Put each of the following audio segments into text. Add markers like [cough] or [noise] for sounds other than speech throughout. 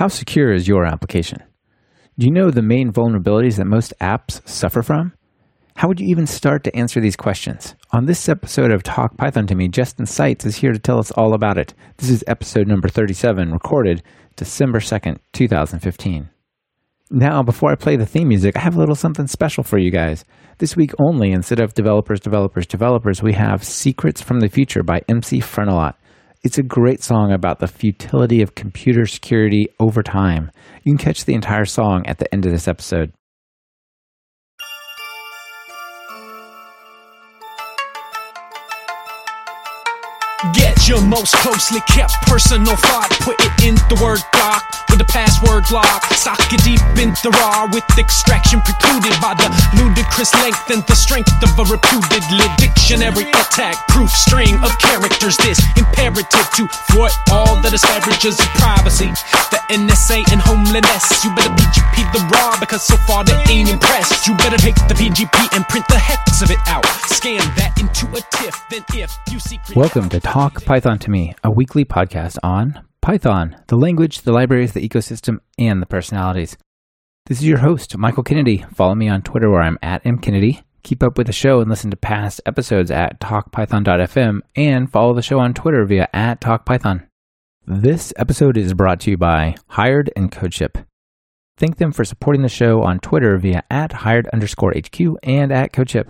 How secure is your application? Do you know the main vulnerabilities that most apps suffer from? How would you even start to answer these questions? On this episode of Talk Python to Me, Justin Seitz is here to tell us all about it. This is episode number 37, recorded December 2nd, 2015. Now, before I play the theme music, I have a little something special for you guys. This week only, instead of developers, developers, developers, we have Secrets from the Future by MC Frontalot. It's a great song about the futility of computer security over time. You can catch the entire song at the end of this episode. Get your most closely kept personal thought, put it in the word doc with the password lock. Sock it deep in the raw with extraction precluded by the ludicrous length and the strength of a reputedly dictionary attack. Proof string of characters, this imperative to thwart all the disparages of privacy. The NSA and homeliness. You better PGP the raw because so far they ain't impressed. You better take the PGP and print the hex of it out. Scan that into a TIFF, then if you secret. Welcome to Talk Python to Me, a weekly podcast on Python, the language, the libraries, the ecosystem, and the personalities. This is your host, Michael Kennedy. Follow me on Twitter where I'm at mkennedy. Keep up with the show and listen to past episodes at talkpython.fm and follow the show on Twitter via at talkpython. This episode is brought to you by Hired and CodeShip. Thank them for supporting the show on Twitter via at hired underscore HQ and at CodeShip.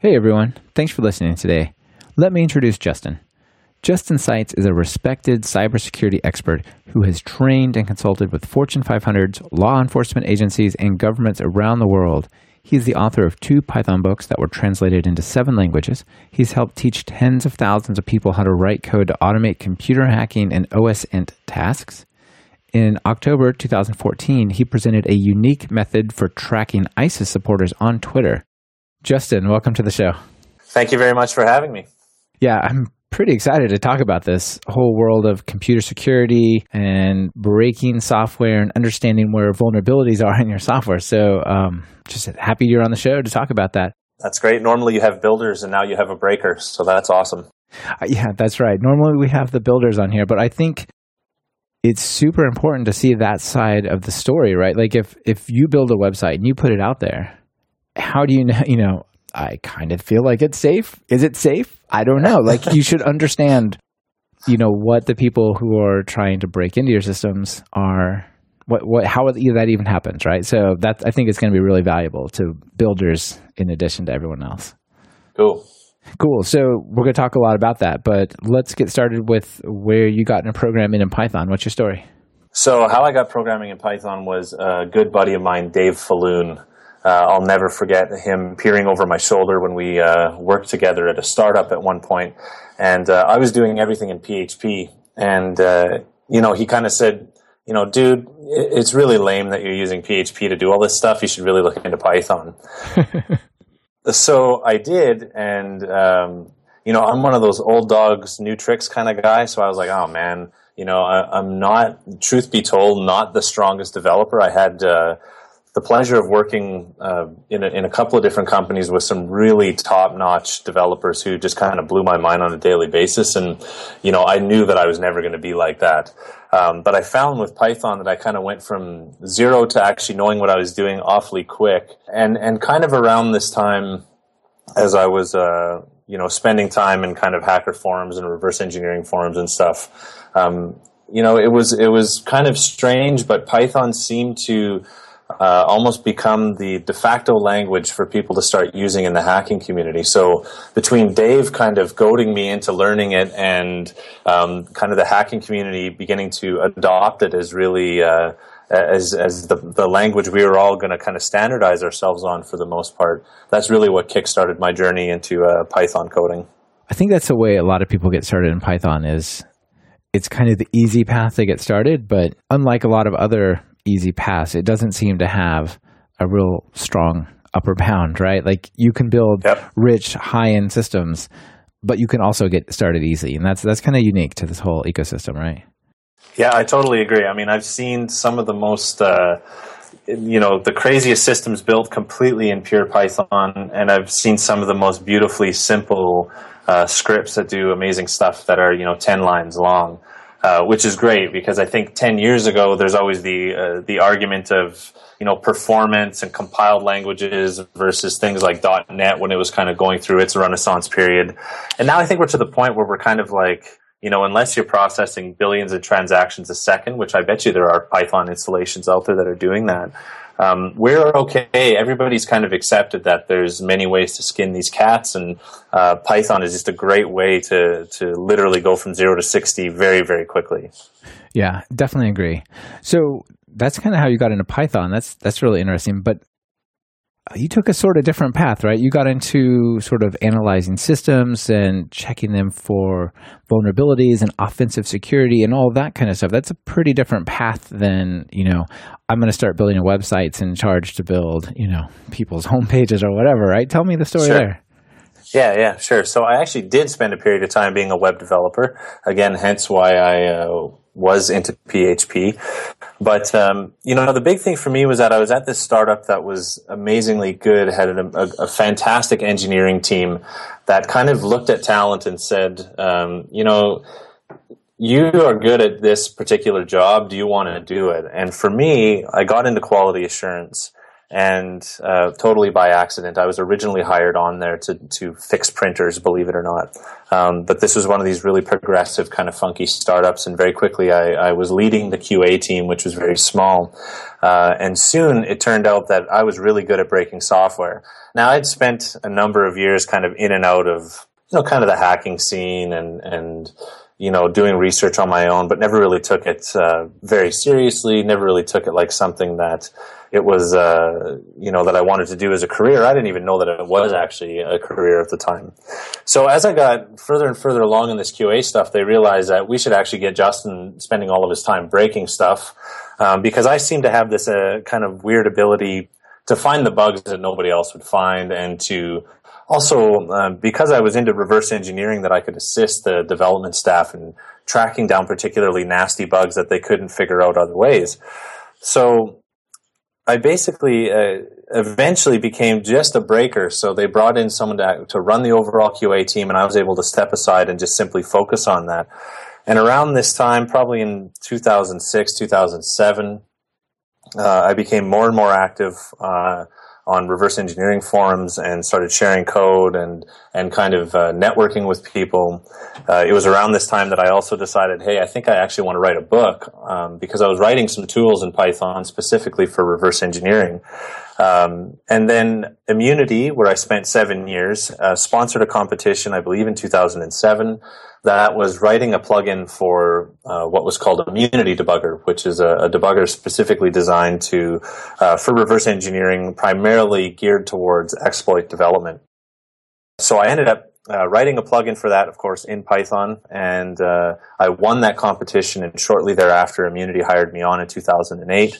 Hey everyone, thanks for listening today. Let me introduce Justin. Justin Seitz is a respected cybersecurity expert who has trained and consulted with Fortune 500s, law enforcement agencies, and governments around the world. He is the author of two Python books that were translated into seven languages. He's helped teach tens of thousands of people how to write code to automate computer hacking and OSINT tasks. In October 2014, he presented a unique method for tracking ISIS supporters on Twitter. Justin, welcome to the show. Thank you very much for having me. Yeah, I'm pretty excited to talk about this whole world of computer security and breaking software and understanding where vulnerabilities are [laughs] in your software. So, um, just happy you're on the show to talk about that. That's great. Normally you have builders and now you have a breaker. So that's awesome. Uh, yeah, that's right. Normally we have the builders on here, but I think it's super important to see that side of the story, right? Like if if you build a website and you put it out there, how do you know, [laughs] you know, I kind of feel like it's safe. Is it safe? I don't know. Like you should [laughs] understand, you know, what the people who are trying to break into your systems are what what how that even happens, right? So that I think it's going to be really valuable to builders in addition to everyone else. Cool. Cool. So we're going to talk a lot about that, but let's get started with where you got into programming in Python. What's your story? So how I got programming in Python was a good buddy of mine, Dave Falloon. Uh, I'll never forget him peering over my shoulder when we uh, worked together at a startup at one point, and uh, I was doing everything in PHP, and uh, you know he kind of said, you know, dude, it's really lame that you're using PHP to do all this stuff. You should really look into Python. [laughs] so I did, and um, you know, I'm one of those old dogs, new tricks kind of guy. So I was like, oh man, you know, I, am not, truth be told, not the strongest developer. I had uh, the pleasure of working uh, in, a, in a couple of different companies with some really top-notch developers who just kind of blew my mind on a daily basis. And you know, I knew that I was never going to be like that. Um, but I found with Python that I kind of went from zero to actually knowing what I was doing awfully quick. And and kind of around this time, as I was uh, you know spending time in kind of hacker forums and reverse engineering forums and stuff. Um, you know, it was it was kind of strange, but Python seemed to uh, almost become the de facto language for people to start using in the hacking community. So between Dave kind of goading me into learning it and um, kind of the hacking community beginning to adopt it as really uh, as as the the language we were all going to kind of standardize ourselves on for the most part. That's really what kickstarted my journey into uh, Python coding. I think that's the way a lot of people get started in Python is it's kind of the easy path to get started, but unlike a lot of other easy pass. It doesn't seem to have a real strong upper bound, right? Like you can build yep. rich, high end systems, but you can also get started easy. And that's that's kind of unique to this whole ecosystem, right? Yeah, I totally agree. I mean, I've seen some of the most uh, you know the craziest systems built completely in pure Python, and I've seen some of the most beautifully simple uh, scripts that do amazing stuff that are you know ten lines long. Uh, which is great because I think 10 years ago, there's always the, uh, the argument of, you know, performance and compiled languages versus things like .NET when it was kind of going through its renaissance period. And now I think we're to the point where we're kind of like, you know, unless you're processing billions of transactions a second, which I bet you there are Python installations out there that are doing that, um, we're okay. Everybody's kind of accepted that there's many ways to skin these cats, and uh, Python is just a great way to to literally go from zero to sixty very very quickly. Yeah, definitely agree. So that's kind of how you got into Python. That's that's really interesting. But you took a sort of different path, right? You got into sort of analyzing systems and checking them for vulnerabilities and offensive security and all that kind of stuff. That's a pretty different path than, you know, I'm going to start building websites and charge to build, you know, people's [laughs] homepages or whatever, right? Tell me the story sure. there. Yeah, yeah, sure. So I actually did spend a period of time being a web developer. Again, hence why I uh, was into PHP. But um, you know, the big thing for me was that I was at this startup that was amazingly good, had a, a, a fantastic engineering team that kind of looked at talent and said, um, you know, you are good at this particular job. Do you want to do it? And for me, I got into quality assurance and uh, totally by accident. I was originally hired on there to to fix printers, believe it or not. Um, but this was one of these really progressive, kind of funky startups, and very quickly I, I was leading the QA team, which was very small. Uh, and soon it turned out that I was really good at breaking software. Now I'd spent a number of years kind of in and out of you know kind of the hacking scene and and you know, doing research on my own, but never really took it uh, very seriously. Never really took it like something that it was, uh, you know, that I wanted to do as a career. I didn't even know that it was actually a career at the time. So as I got further and further along in this QA stuff, they realized that we should actually get Justin spending all of his time breaking stuff, um, because I seem to have this uh, kind of weird ability to find the bugs that nobody else would find and to also uh, because I was into reverse engineering that I could assist the development staff in tracking down particularly nasty bugs that they couldn't figure out other ways. So I basically uh, eventually became just a breaker. So they brought in someone to, to run the overall QA team, and I was able to step aside and just simply focus on that. And around this time, probably in 2006, 2007, uh, I became more and more active uh, on reverse engineering forums and started sharing code and and kind of uh, networking with people. Uh, it was around this time that I also decided, hey, I think I actually want to write a book um, because I was writing some tools in Python specifically for reverse engineering. Um, and then Immunity, where I spent seven years, uh, sponsored a competition, I believe in 2007, that was writing a plugin for uh, what was called Immunity Debugger, which is a, a debugger specifically designed to uh, for reverse engineering, primarily geared towards exploit development. So I ended up uh, writing a plugin for that, of course, in Python, and uh, I won that competition. And shortly thereafter, Immunity hired me on in 2008.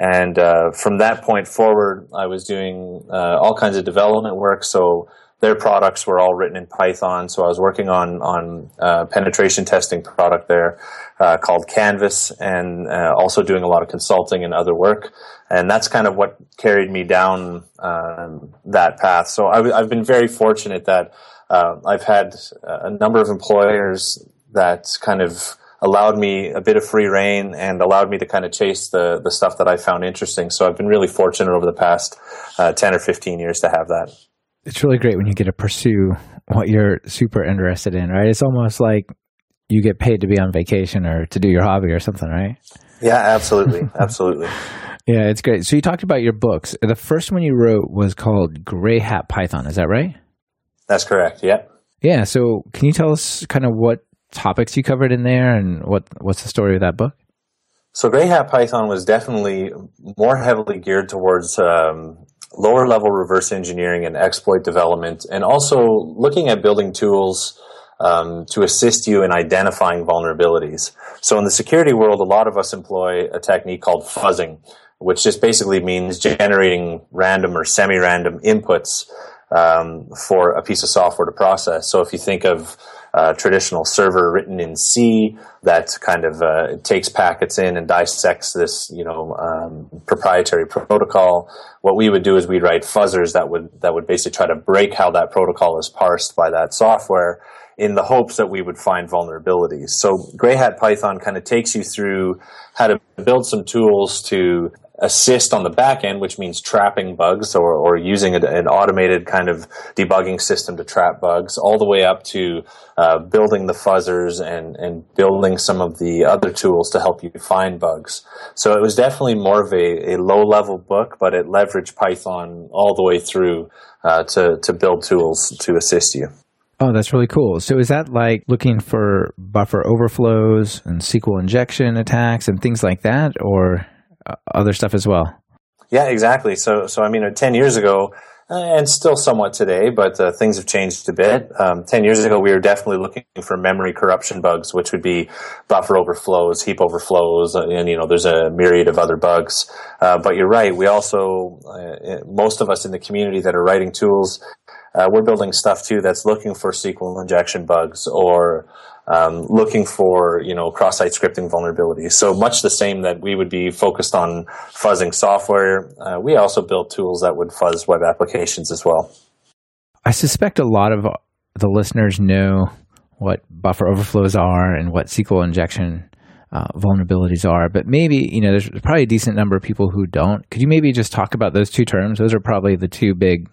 And uh, from that point forward, I was doing uh, all kinds of development work. So their products were all written in Python. So I was working on on uh, penetration testing product there uh, called Canvas, and uh, also doing a lot of consulting and other work. And that's kind of what carried me down um, that path. So i w- I've been very fortunate that uh, I've had a number of employers that kind of allowed me a bit of free reign and allowed me to kind of chase the the stuff that I found interesting. So I've been really fortunate over the past uh, ten or fifteen years to have that it's really great when you get to pursue what you're super interested in, right? It's almost like you get paid to be on vacation or to do your hobby or something, right? Yeah, absolutely. [laughs] absolutely. Yeah, it's great. So you talked about your books. The first one you wrote was called Gray Hat Python. Is that right? That's correct. Yeah. Yeah. So can you tell us kind of what topics you covered in there and what what's the story of that book? So Gray Hat Python was definitely more heavily geared towards um, lower level reverse engineering and exploit development, and also looking at building tools um, to assist you in identifying vulnerabilities. So in the security world, a lot of us employ a technique called fuzzing, which just basically means generating random or semi-random inputs um, for a piece of software to process. So if you think of uh, traditional server written in C that kind of uh, takes packets in and dissects this, you know, um, proprietary protocol. What we would do is we'd write fuzzers that would that would basically try to break how that protocol is parsed by that software in the hopes that we would find vulnerabilities. So Gray Hat Python kind of takes you through how to build some tools to assist on the back end, which means trapping bugs or, or using a, an automated kind of debugging system to trap bugs, all the way up to uh, building the fuzzers and, and building some of the other tools to help you find bugs. So it was definitely more of a, a low level book, but it leveraged Python all the way through uh, to, to build tools to assist you. Oh, that's really cool. So is that like looking for buffer overflows and SQL injection attacks and things like that, or other stuff as well? Yeah, exactly. So, so I mean, uh, ten years ago, uh, and still somewhat today, but uh, things have changed a bit. Um, Ten years ago, we were definitely looking for memory corruption bugs, which would be buffer overflows, heap overflows, uh, and you know, there's a myriad of other bugs. Uh, but you're right. We also, most of us in the community that are writing tools uh, we're building stuff too that's looking for SQL injection bugs or um, looking for you know cross-site scripting vulnerabilities. So much the same that we would be focused on fuzzing software, uh, we also built tools that would fuzz web applications as well. I suspect a lot of the listeners know what buffer overflows are and what SQL injection uh, vulnerabilities are, but maybe you know there's probably a decent number of people who don't. Could you maybe just talk about those two terms? Those are probably the two big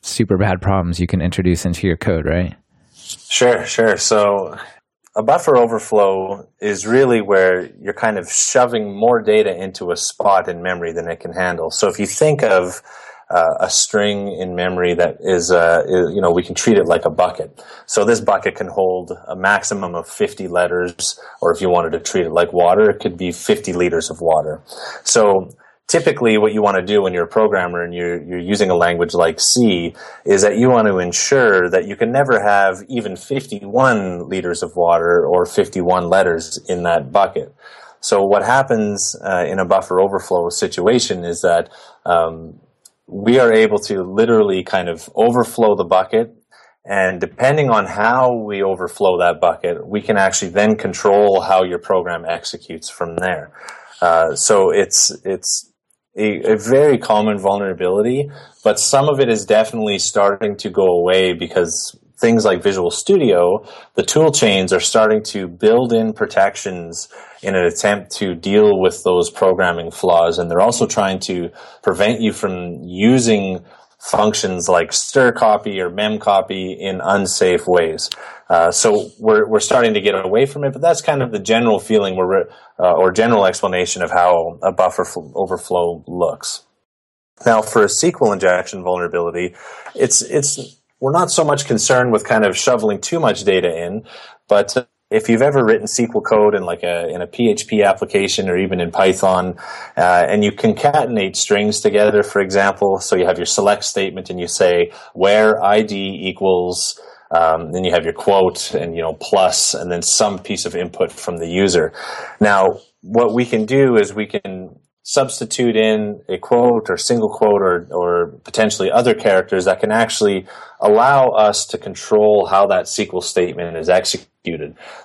super bad problems you can introduce into your code, right? Sure, sure. So a buffer overflow is really where you're kind of shoving more data into a spot in memory than it can handle. So if you think of uh, a string in memory that is, uh, is, you know, we can treat it like a bucket. So this bucket can hold a maximum of 50 letters, or if you wanted to treat it like water, it could be 50 liters of water. So typically what you want to do when you're a programmer and you're, you're using a language like C is that you want to ensure that you can never have even 51 liters of water or 51 letters in that bucket. So what happens uh, in a buffer overflow situation is that um, we are able to literally kind of overflow the bucket and depending on how we overflow that bucket, we can actually then control how your program executes from there. Uh, so it's it's a, a, very common vulnerability, but some of it is definitely starting to go away because things like Visual Studio, the tool chains are starting to build in protections in an attempt to deal with those programming flaws. And they're also trying to prevent you from using functions like strcpy or memcopy in unsafe ways. Uh, so we're we're starting to get away from it, but that's kind of the general feeling we're, uh, or general explanation of how a buffer overflow looks. Now, for a SQL injection vulnerability, it's it's we're not so much concerned with kind of shoveling too much data in, but if you've ever written SQL code in like a in a PHP application or even in Python, uh, and you concatenate strings together, for example, so you have your select statement and you say where ID equals, um, then you have your quote and you know plus, and then some piece of input from the user. Now, what we can do is we can substitute in a quote or single quote or, or potentially other characters that can actually allow us to control how that SQL statement is executed.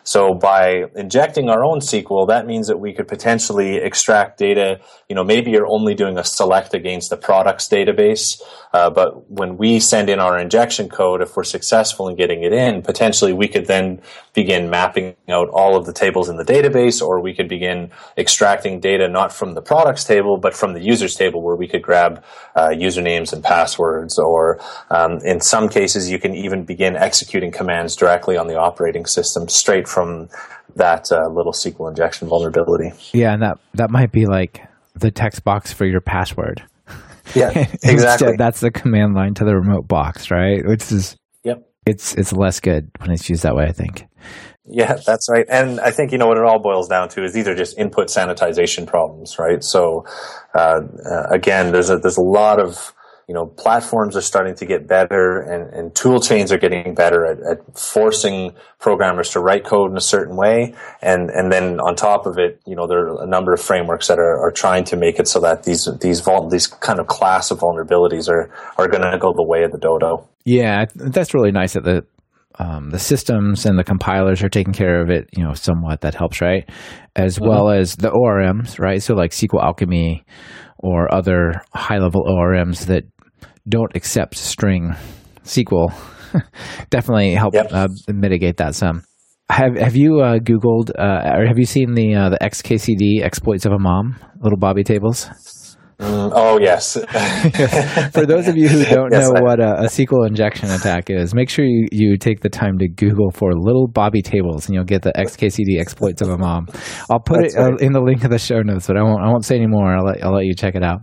So by injecting our own SQL, that means that we could potentially extract data. You know, maybe you're only doing a select against the products database, uh, but when we send in our injection code, if we're successful in getting it in, potentially we could then begin mapping out all of the tables in the database, or we could begin extracting data not from the products table, but from the users table, where we could grab uh, usernames and passwords, or um, in some cases, you can even begin executing commands directly on the operating system system straight from that uh, little SQL injection vulnerability. Yeah, and that that might be like the text box for your password. [laughs] Yeah, [laughs] exactly. Instead, that's the command line to the remote box, right? Which is yep. It's it's less good when it's used that way. I think. Yeah, that's right. And I think you know what it all boils down to is these are just input sanitization problems, right? So uh, uh, again, there's a there's a lot of you know, platforms are starting to get better and, and tool chains are getting better at, at, forcing programmers to write code in a certain way. And, and then on top of it, you know, there are a number of frameworks that are, are trying to make it so that these, these, vul- these kind of class of vulnerabilities are, are going to go the way of the dodo. Yeah, that's really nice that the, um, the systems and the compilers are taking care of it, you know, somewhat. That helps, right? As mm-hmm. well as the ORMs, right? So like SQL Alchemy or other high level ORMs that don't accept string SQL [laughs] definitely help Yep. uh, mitigate that some. Have Have you uh, Googled uh, or have you seen the uh, the XKCD exploits of a mom? Little Bobby tables. Mm, oh yes. [laughs] For those of you who don't Yes, know I- what a, a SQL injection attack is, make sure you, you take the time to Google for little Bobby tables, and you'll get the XKCD exploits of a mom. I'll put it uh, in the link of the show notes, but I won't I won't say any more. I'll let I'll let you check it out.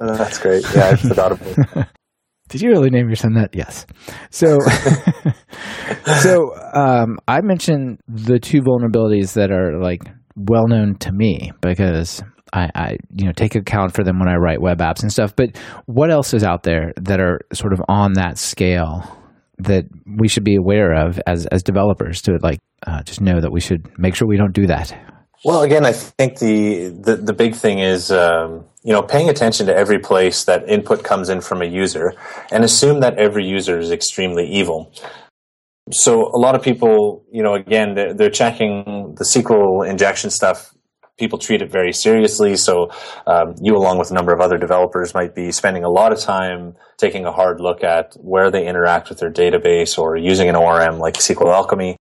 Uh, That's great. Yeah, I forgot about it. [laughs] Did you really name your son that? Yes. So, [laughs] so um, I mentioned the two vulnerabilities that are like well known to me because I, I, you know, take account for them when I write web apps and stuff. But what else is out there that are sort of on that scale that we should be aware of as as developers to like uh, just know that we should make sure we don't do that. Well, again, I think the the, the big thing is um, you know paying attention to every place that input comes in from a user, and assume that every user is extremely evil. So a lot of people, you know, again, they're, they're checking the SQL injection stuff. People treat it very seriously. So um, you, along with a number of other developers, might be spending a lot of time taking a hard look at where they interact with their database or using an ORM like SQL Alchemy.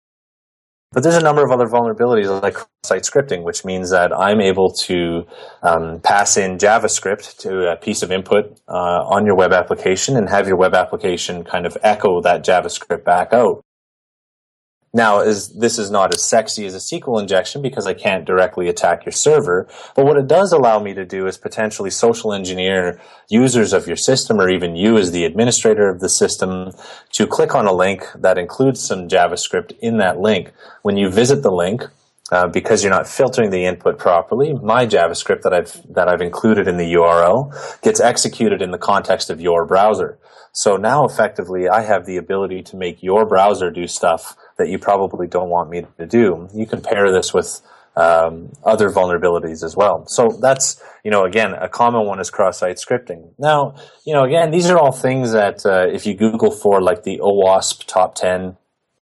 But there's a number of other vulnerabilities like site scripting, which means that I'm able to um, pass in JavaScript to a piece of input uh, on your web application and have your web application kind of echo that JavaScript back out. Now, is this is not as sexy as a SQL injection because I can't directly attack your server, but what it does allow me to do is potentially social engineer users of your system or even you as the administrator of the system to click on a link that includes some JavaScript in that link. When you visit the link, uh, because you're not filtering the input properly, my JavaScript that I've that I've included in the URL gets executed in the context of your browser. So now, effectively, I have the ability to make your browser do stuff that you probably don't want me to do. You can pair this with um, other vulnerabilities as well. So that's, you know, again, a common one is cross-site scripting. Now, you know, again, these are all things that uh, if you Google for like the OWASP top 10,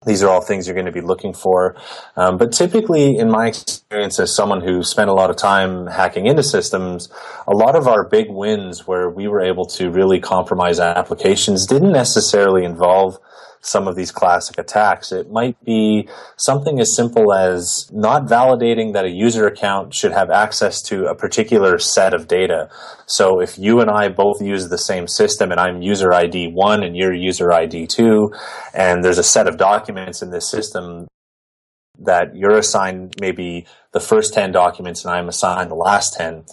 these are all things you're going to be looking for. Um, but typically, in my experience as someone who spent a lot of time hacking into systems, a lot of our big wins where we were able to really compromise applications didn't necessarily involve some of these classic attacks. It might be something as simple as not validating that a user account should have access to a particular set of data. So if you and I both use the same system and I'm user ID 1 and you're user ID 2 and there's a set of documents in this system that you're assigned maybe the first 10 documents and I'm assigned the last 10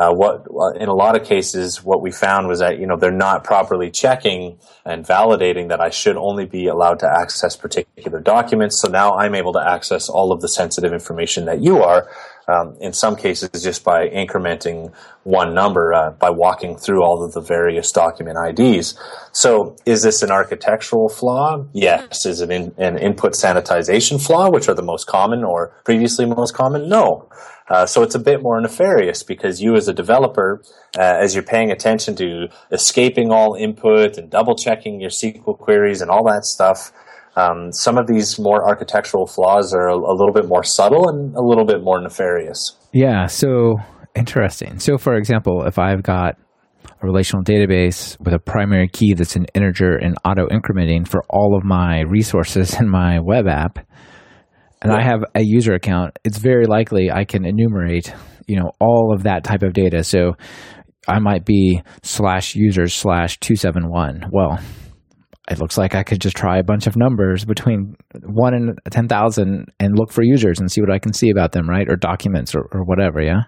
uh, what in a lot of cases what we found was that you know they're not properly checking and validating that I should only be allowed to access particular documents. So now I'm able to access all of the sensitive information that you are. Um, in some cases, just by incrementing one number uh, by walking through all of the various document IDs. So, is this an architectural flaw? Yes. Is it in, an input sanitization flaw, which are the most common or previously most common? No. Uh, so it's a bit more nefarious because you, as a developer, uh, as you're paying attention to escaping all input and double checking your SQL queries and all that stuff, um, some of these more architectural flaws are a, a little bit more subtle and a little bit more nefarious. Yeah. So interesting. So, for example, if I've got a relational database with a primary key that's an integer and auto incrementing for all of my resources [laughs] in my web app, and I have a user account, it's very likely I can enumerate, you know, all of that type of data. So I might be slash users slash 271. Well, it looks like I could just try a bunch of numbers between 1 and 10,000 and look for users and see what I can see about them, right? Or documents or, or whatever, yeah?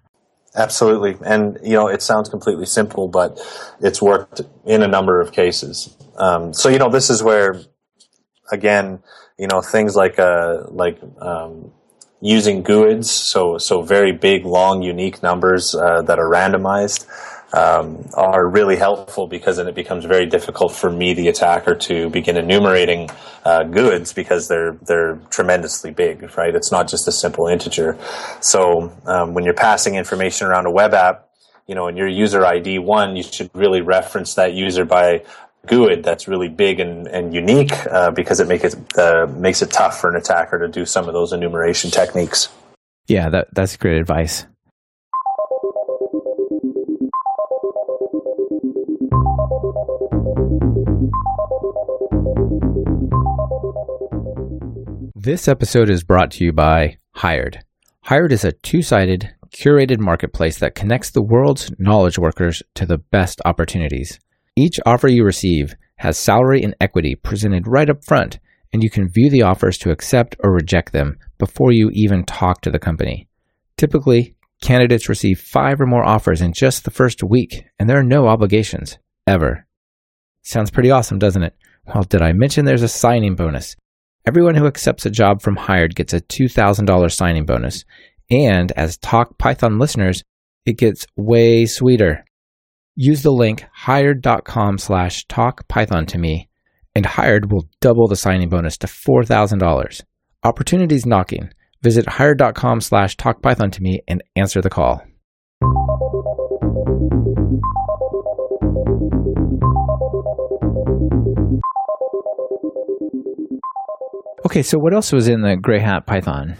Absolutely. And, you know, it sounds completely simple, but it's worked in a number of cases. Um, so, you know, this is where, again, you know, things like, uh, like, um, using GUIDs, so, so very big, long, unique numbers, uh, that are randomized, um, are really helpful because then it becomes very difficult for me, the attacker, to begin enumerating uh, GUIDs because they're they're tremendously big, right? It's not just a simple integer. So um, when you're passing information around a web app, you know, in your user ID one, you should really reference that user by GUID that's really big and, and unique uh, because it make it uh, makes it tough for an attacker to do some of those enumeration techniques. Yeah, that, that's great advice. This episode is brought to you by Hired. Hired is a two sided, curated marketplace that connects the world's knowledge workers to the best opportunities. Each offer you receive has salary and equity presented right up front, and you can view the offers to accept or reject them before you even talk to the company. Typically, candidates receive five or more offers in just the first week, and there are no obligations, ever. Sounds pretty awesome, doesn't it? Well, did I mention there's a signing bonus? Everyone who accepts a job from Hired gets a $2,000 signing bonus. And as Talk Python listeners, it gets way sweeter. Use the link hired.com slash talkpython to me, and Hired will double the signing bonus to $4,000. Opportunities knocking. Visit hired.com slash talkpython to me and answer the call. Okay, so what else was in the Gray Hat Python?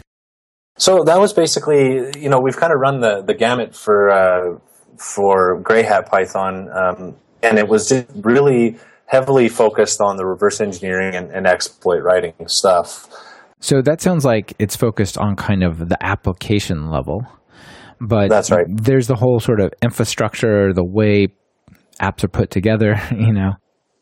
So that was basically, you know, we've kind of run the, the gamut for uh, for Gray Hat Python, um, and it was just really heavily focused on the reverse engineering and, and exploit writing stuff. So that sounds like it's focused on kind of the application level, but That's right. There's the whole sort of infrastructure, the way apps are put together, [laughs] you know,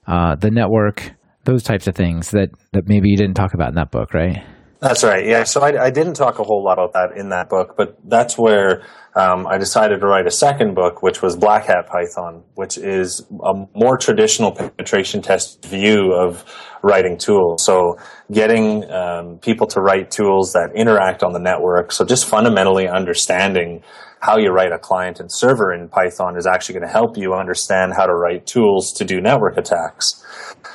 uh, the network, those types of things that that maybe you didn't talk about in that book, right? That's right. Yeah. So I, I didn't talk a whole lot about that in that book, but that's where um, I decided to write a second book, which was Black Hat Python, which is a more traditional penetration test view of writing tools. So getting um, people to write tools that interact on the network. So just fundamentally understanding how you write a client and server in Python is actually going to help you understand how to write tools to do network attacks.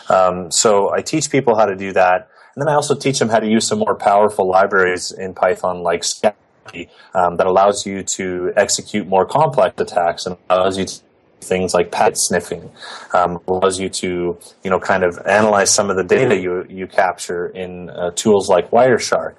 Um, so I teach people how to do that. And then I also teach them how to use some more powerful libraries in Python like Scapy um, that allows you to execute more complex attacks and allows you to things like packet sniffing um, allows you to you know kind of analyze some of the data you you capture in uh, tools like Wireshark.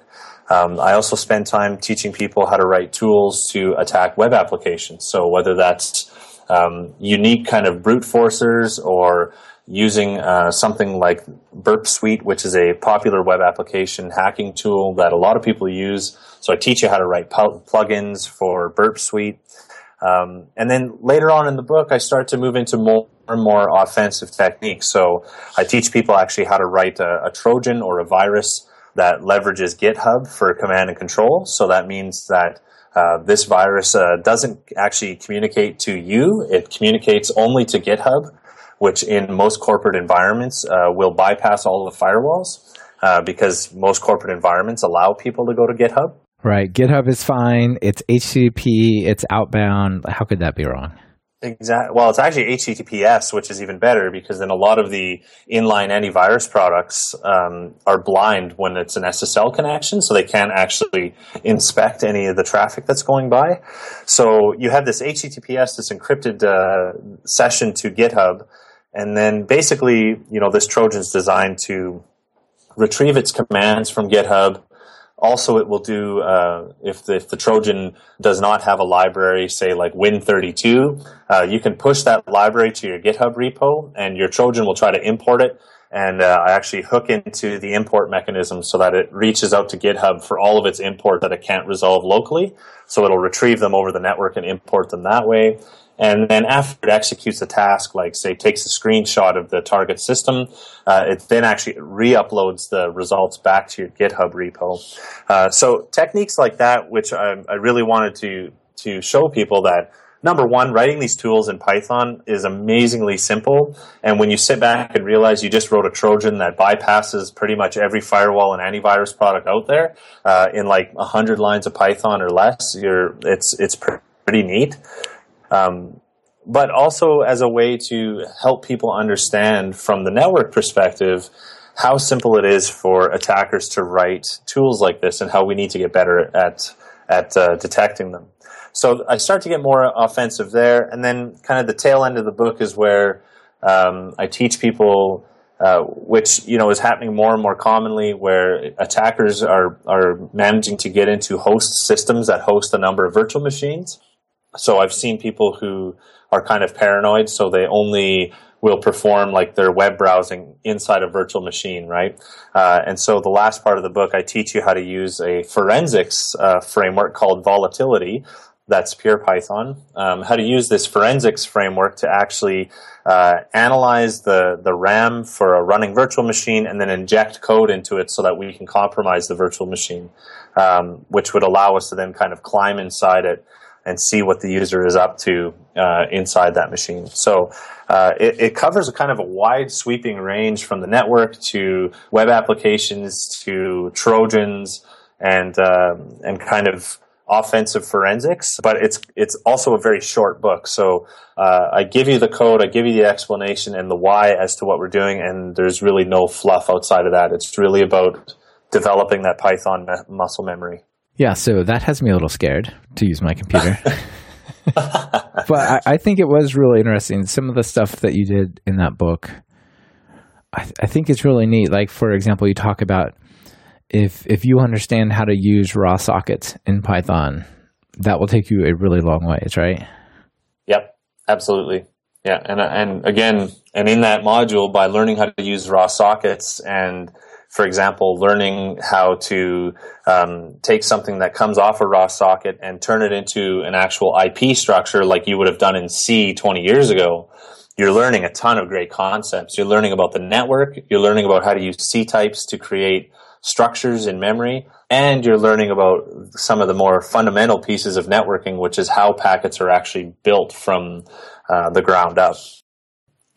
Um, I also spend time teaching people how to write tools to attack web applications. So whether that's um, unique kind of brute forcers or using uh, something like Burp Suite, which is a popular web application hacking tool that a lot of people use. So I teach you how to write plugins for Burp Suite. Um, and then later on in the book, I start to move into more and more offensive techniques. So I teach people actually how to write a, a Trojan or a virus that leverages GitHub for command and control. So that means that uh, this virus uh, doesn't actually communicate to you. It communicates only to GitHub which in most corporate environments uh, will bypass all the firewalls uh, because most corporate environments allow people to go to GitHub. Right. GitHub is fine. It's HTTP. It's outbound. How could that be wrong? Exactly. Well, it's actually HTTPS, which is even better because then a lot of the inline antivirus products um, are blind when it's an SSL connection, so they can't actually inspect any of the traffic that's going by. So you have this HTTPS, this encrypted uh, session to GitHub, and then basically, you know, this Trojan's designed to retrieve its commands from GitHub. Also, it will do uh, if, the, if the Trojan does not have a library, say like Win32, uh, you can push that library to your GitHub repo, and your Trojan will try to import it. And uh, I actually hook into the import mechanism so that it reaches out to GitHub for all of its import that it can't resolve locally. So it'll retrieve them over the network and import them that way. And then after it executes a task, like say takes a screenshot of the target system, uh, it then actually re-uploads the results back to your GitHub repo. Uh, so techniques like that, which I, I really wanted to to show people that number one, writing these tools in Python is amazingly simple. And when you sit back and realize you just wrote a Trojan that bypasses pretty much every firewall and antivirus product out there uh, in like hundred lines of Python or less, you're it's it's pretty neat. Um, but also as a way to help people understand from the network perspective how simple it is for attackers to write tools like this and how we need to get better at at uh, detecting them. So I start to get more offensive there, and then kind of the tail end of the book is where um, I teach people, uh, which you know is happening more and more commonly, where attackers are are managing to get into host systems that host a number of virtual machines so I've seen people who are kind of paranoid, so they only will perform like their web browsing inside a virtual machine, right? Uh, and so the last part of the book, I teach you how to use a forensics uh, framework called Volatility. That's pure Python. Um, how to use this forensics framework to actually uh, analyze the, the RAM for a running virtual machine and then inject code into it so that we can compromise the virtual machine, um, which would allow us to then kind of climb inside it and see what the user is up to uh, inside that machine. So uh, it, it, covers a kind of a wide sweeping range from the network to web applications to Trojans and um, and kind of offensive forensics. But it's it's also a very short book. So uh, I give you the code, I give you the explanation and the why as to what we're doing, and there's really no fluff outside of that. It's really about developing that Python muscle memory. Yeah, so that has me a little scared to use my computer. [laughs] but I, I, think it was really interesting. Some of the stuff that you did in that book, I, th- I think it's really neat. Like, for example, you talk about if if you understand how to use raw sockets in Python, that will take you a really long ways, right? Yep, absolutely. Yeah, and and again, and in that module, by learning how to use raw sockets and for example, learning how to um, take something that comes off a raw socket and turn it into an actual IP structure like you would have done in C 20 years ago, you're learning a ton of great concepts. You're learning about the network, you're learning about how to use C types to create structures in memory, and you're learning about some of the more fundamental pieces of networking, which is how packets are actually built from uh, the ground up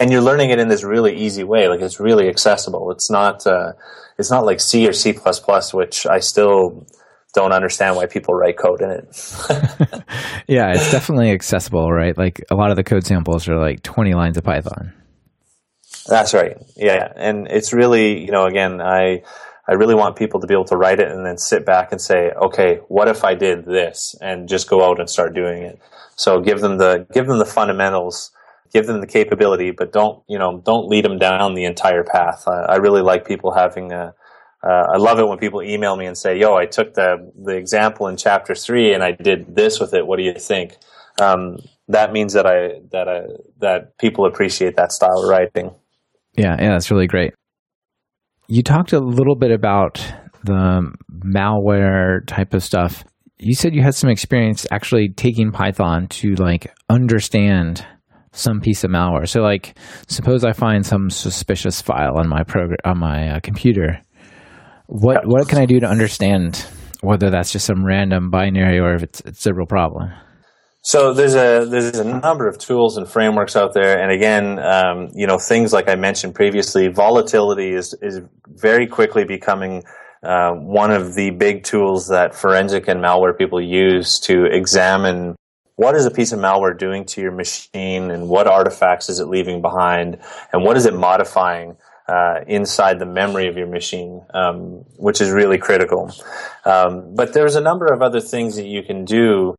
and you're learning it in this really easy way. Like it's really accessible. It's not uh, it's not like C or C plus plus, which I still don't understand why people write code in it. [laughs] yeah, it's definitely accessible, right? Like a lot of the code samples are like 20 lines of Python. That's right. Yeah, and it's really you know again I. I really want people to be able to write it and then sit back and say, okay, what if I did this and just go out and start doing it. So give them the give them the fundamentals give them the capability, but don't you know don't lead them down the entire path. I, I really like people having a. Uh, I love it when people email me and say, "Yo, I took the the example in chapter three and I did this with it. What do you think?" Um, that means that I that I that people appreciate that style of writing. Yeah, yeah, that's really great. You talked a little bit about the malware type of stuff. You said you had some experience actually taking Python to like understand some piece of malware. So, like, suppose I find some suspicious file on my program on my uh, computer. What what can I do to understand whether that's just some random binary or if it's it's a real problem? So there's a there's a number of tools and frameworks out there, and again, um, you know, things like I mentioned previously, volatility is is very quickly becoming uh, one of the big tools that forensic and malware people use to examine what is a piece of malware doing to your machine and what artifacts is it leaving behind and what is it modifying uh, inside the memory of your machine, um, which is really critical. Um, but there's a number of other things that you can do.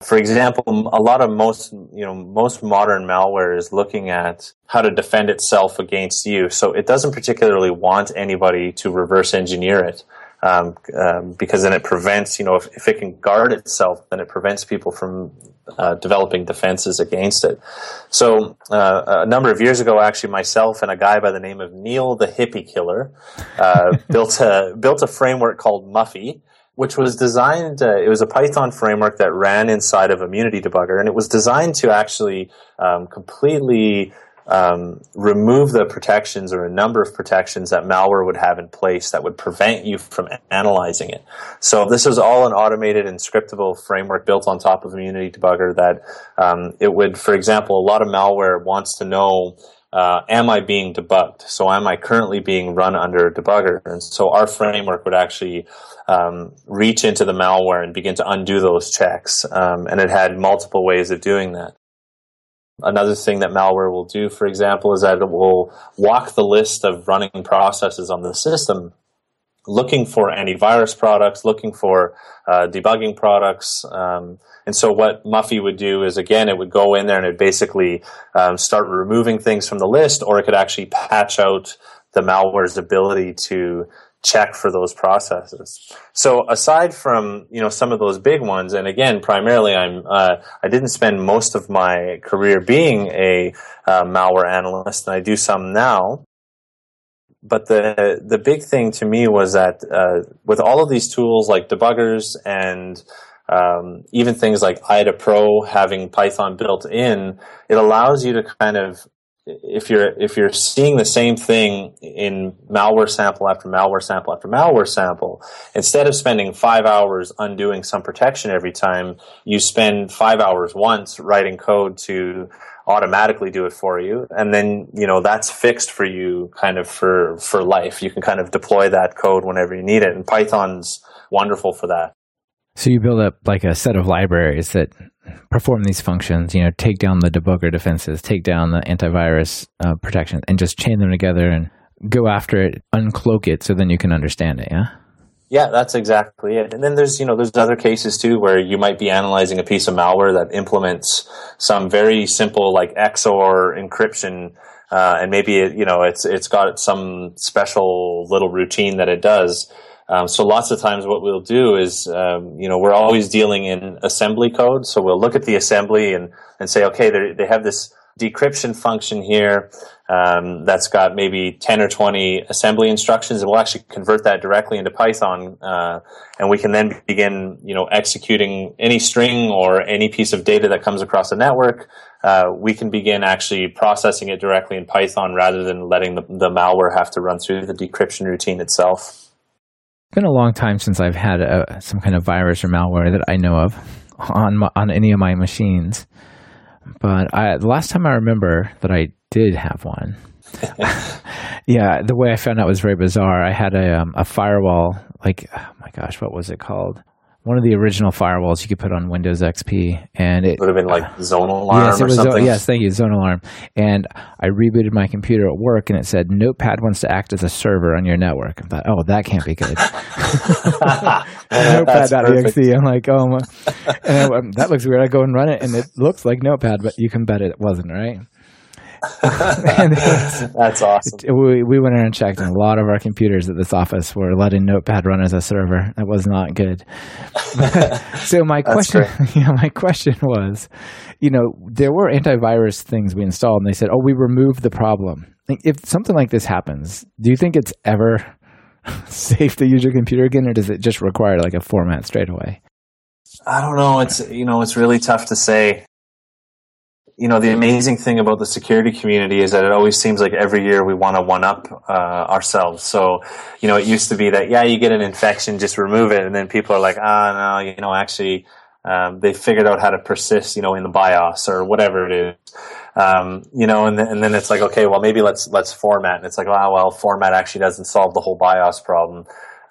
For example, a lot of most, you know, most modern malware is looking at how to defend itself against you. So it doesn't particularly want anybody to reverse engineer it um, um, because then it prevents, you know, if, if, it can guard itself, then it prevents people from uh, developing defenses against it. So uh, a number of years ago, actually, myself and a guy by the name of Neil the Hippie Killer uh, [laughs] built a built a framework called Muffy. Which was designed, uh, it was a Python framework that ran inside of Immunity Debugger, and it was designed to actually um, completely um, remove the protections or a number of protections that malware would have in place that would prevent you from analyzing it. So this is all an automated and scriptable framework built on top of Immunity Debugger that um, it would, for example, a lot of malware wants to know uh, am I being debugged? So am I currently being run under a debugger? And so our framework would actually um, reach into the malware and begin to undo those checks. Um, and it had multiple ways of doing that. Another thing that malware will do, for example, is that it will walk the list of running processes on the system, looking for antivirus products, looking for uh, debugging products. Um, and so what Muffy would do is, again, it would go in there and it basically um, start removing things from the list, or it could actually patch out the malware's ability to check for those processes. So aside from you know some of those big ones, and again, primarily I'm uh, I didn't spend most of my career being a uh, malware analyst, and I do some now. But the the big thing to me was that uh, with all of these tools like debuggers and um, even things like IDA Pro having Python built in, it allows you to kind of if you're if you're seeing the same thing in malware sample after malware sample after malware sample, instead of spending five hours undoing some protection every time, you spend five hours once writing code to automatically do it for you, and then you know that's fixed for you kind of for for life. You can kind of deploy that code whenever you need it, and Python's wonderful for that. So you build up like a set of libraries that perform these functions, you know, take down the debugger defenses, take down the antivirus uh, protection, and just chain them together and go after it, uncloak it, so then you can understand it. Yeah. Yeah, that's exactly it. And then there's you know there's other cases too where you might be analyzing a piece of malware that implements some very simple like XOR encryption, uh, and maybe it, you know it's it's got some special little routine that it does. Um, so lots of times what we'll do is, um, you know, we're always dealing in assembly code. So we'll look at the assembly and, and say, okay, they have this decryption function here um, that's got maybe 10 or 20 assembly instructions and we'll actually convert that directly into python uh, and we can then begin you know executing any string or any piece of data that comes across the network uh, we can begin actually processing it directly in python rather than letting the, the malware have to run through the decryption routine itself it's been a long time since I've had a, some kind of virus or malware that I know of on my, on any of my machines. But I, the last time I remember that I did have one, [laughs] yeah, the way I found out was very bizarre. I had a um, a firewall, like oh my gosh, what was it called? One of the original firewalls you could put on Windows XP, and it would have been like Zone Alarm yes, it was, something. Yes, thank you, Zone Alarm. And I rebooted my computer at work, and it said Notepad wants to act as a server on your network. I thought, oh, that can't be good. [laughs] [laughs] Notepad.exe. I'm like, oh, my. and I, um, that looks weird. I go and run it, and it looks like Notepad, but you can bet it wasn't right. [laughs] That's awesome. We, we went in and checked, and a lot of our computers at this office were letting Notepad run as a server. That was not good. [laughs] so my question, [laughs] yeah, my question was, you know, there were antivirus things we installed, and they said, "Oh, we removed the problem." If something like this happens, do you think it's ever safe to use your computer again, or does it just require like a format straight away? I don't know. It's you know, it's really tough to say you know, the amazing thing about the security community is that it always seems like every year we want to one up uh, ourselves. So, you know, it used to be that yeah, you get an infection, just remove it, and then people are like, ah, no, you know, actually, um, they figured out how to persist, you know, in the BIOS or whatever it is. Um, you know, and then, and then it's like, okay, well, maybe let's let's format, and it's like, oh, well, format actually doesn't solve the whole BIOS problem.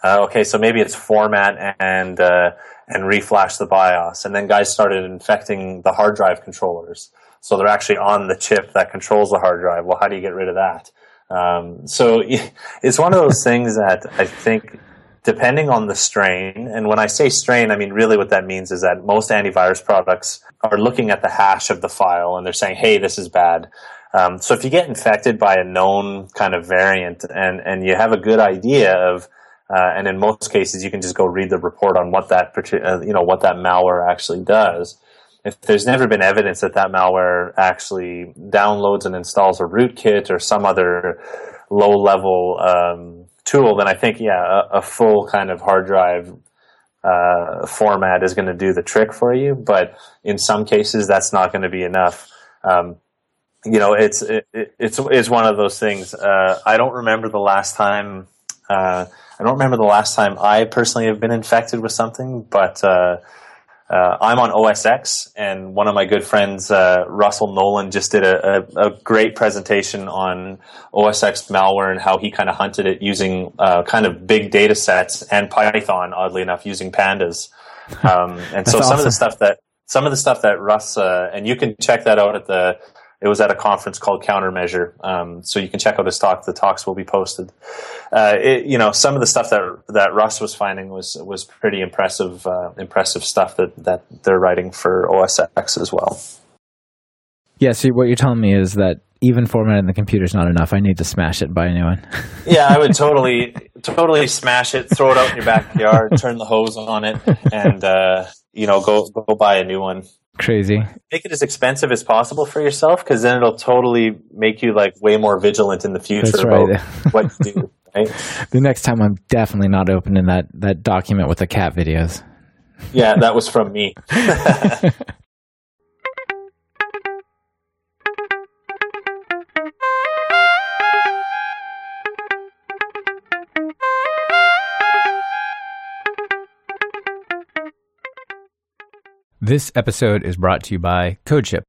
Uh, okay, so maybe it's format and uh, and reflash the BIOS, and then guys started infecting the hard drive controllers. So they're actually on the chip that controls the hard drive. Well, how do you get rid of that? Um, so [laughs] it's one of those things that I think, depending on the strain, and when I say strain, I mean really what that means is that most antivirus products are looking at the hash of the file and they're saying, hey, this is bad. Um, so if you get infected by a known kind of variant and, and you have a good idea of uh, and in most cases, you can just go read the report on what that uh, you know what that malware actually does if there's never been evidence that that malware actually downloads and installs a rootkit or some other low level um, tool, then I think, yeah, a, a, full kind of hard drive uh, format is going to do the trick for you. But in some cases, that's not going to be enough. Um, you know, it's it, it's it's one of those things. Uh, I don't remember the last time. Uh, I don't remember the last time I personally have been infected with something, but uh, I'm on OSX, and one of my good friends, uh, Russell Nolan, just did a, a, a, great presentation on OSX malware and how he kind of hunted it using uh, kind of big data sets and Python, oddly enough, using pandas. Um, and [laughs] so some of the stuff that some of the stuff that Russ uh, and you can check that out at the it was at a conference called Countermeasure. Um, so you can check out his talk. The talks will be posted. Uh, it, you know, some of the stuff that that Russ was finding was was pretty impressive. Uh, impressive stuff that that they're writing for OS X as well. Yeah. So what you're telling me is that even formatting the computer is not enough. I need to smash it and buy a new one. [laughs] yeah, I would totally, totally smash it, throw it out in your backyard, turn the hose on it, and uh, you know, go go buy a new one. Crazy. Make it as expensive as possible for yourself, because then it'll totally make you like way more vigilant in the future That's about [laughs] what you do. Right? [laughs] The next time, I'm definitely not opening that that document with the cat videos. Yeah, that was from me. [laughs] This episode is brought to you by CodeShip.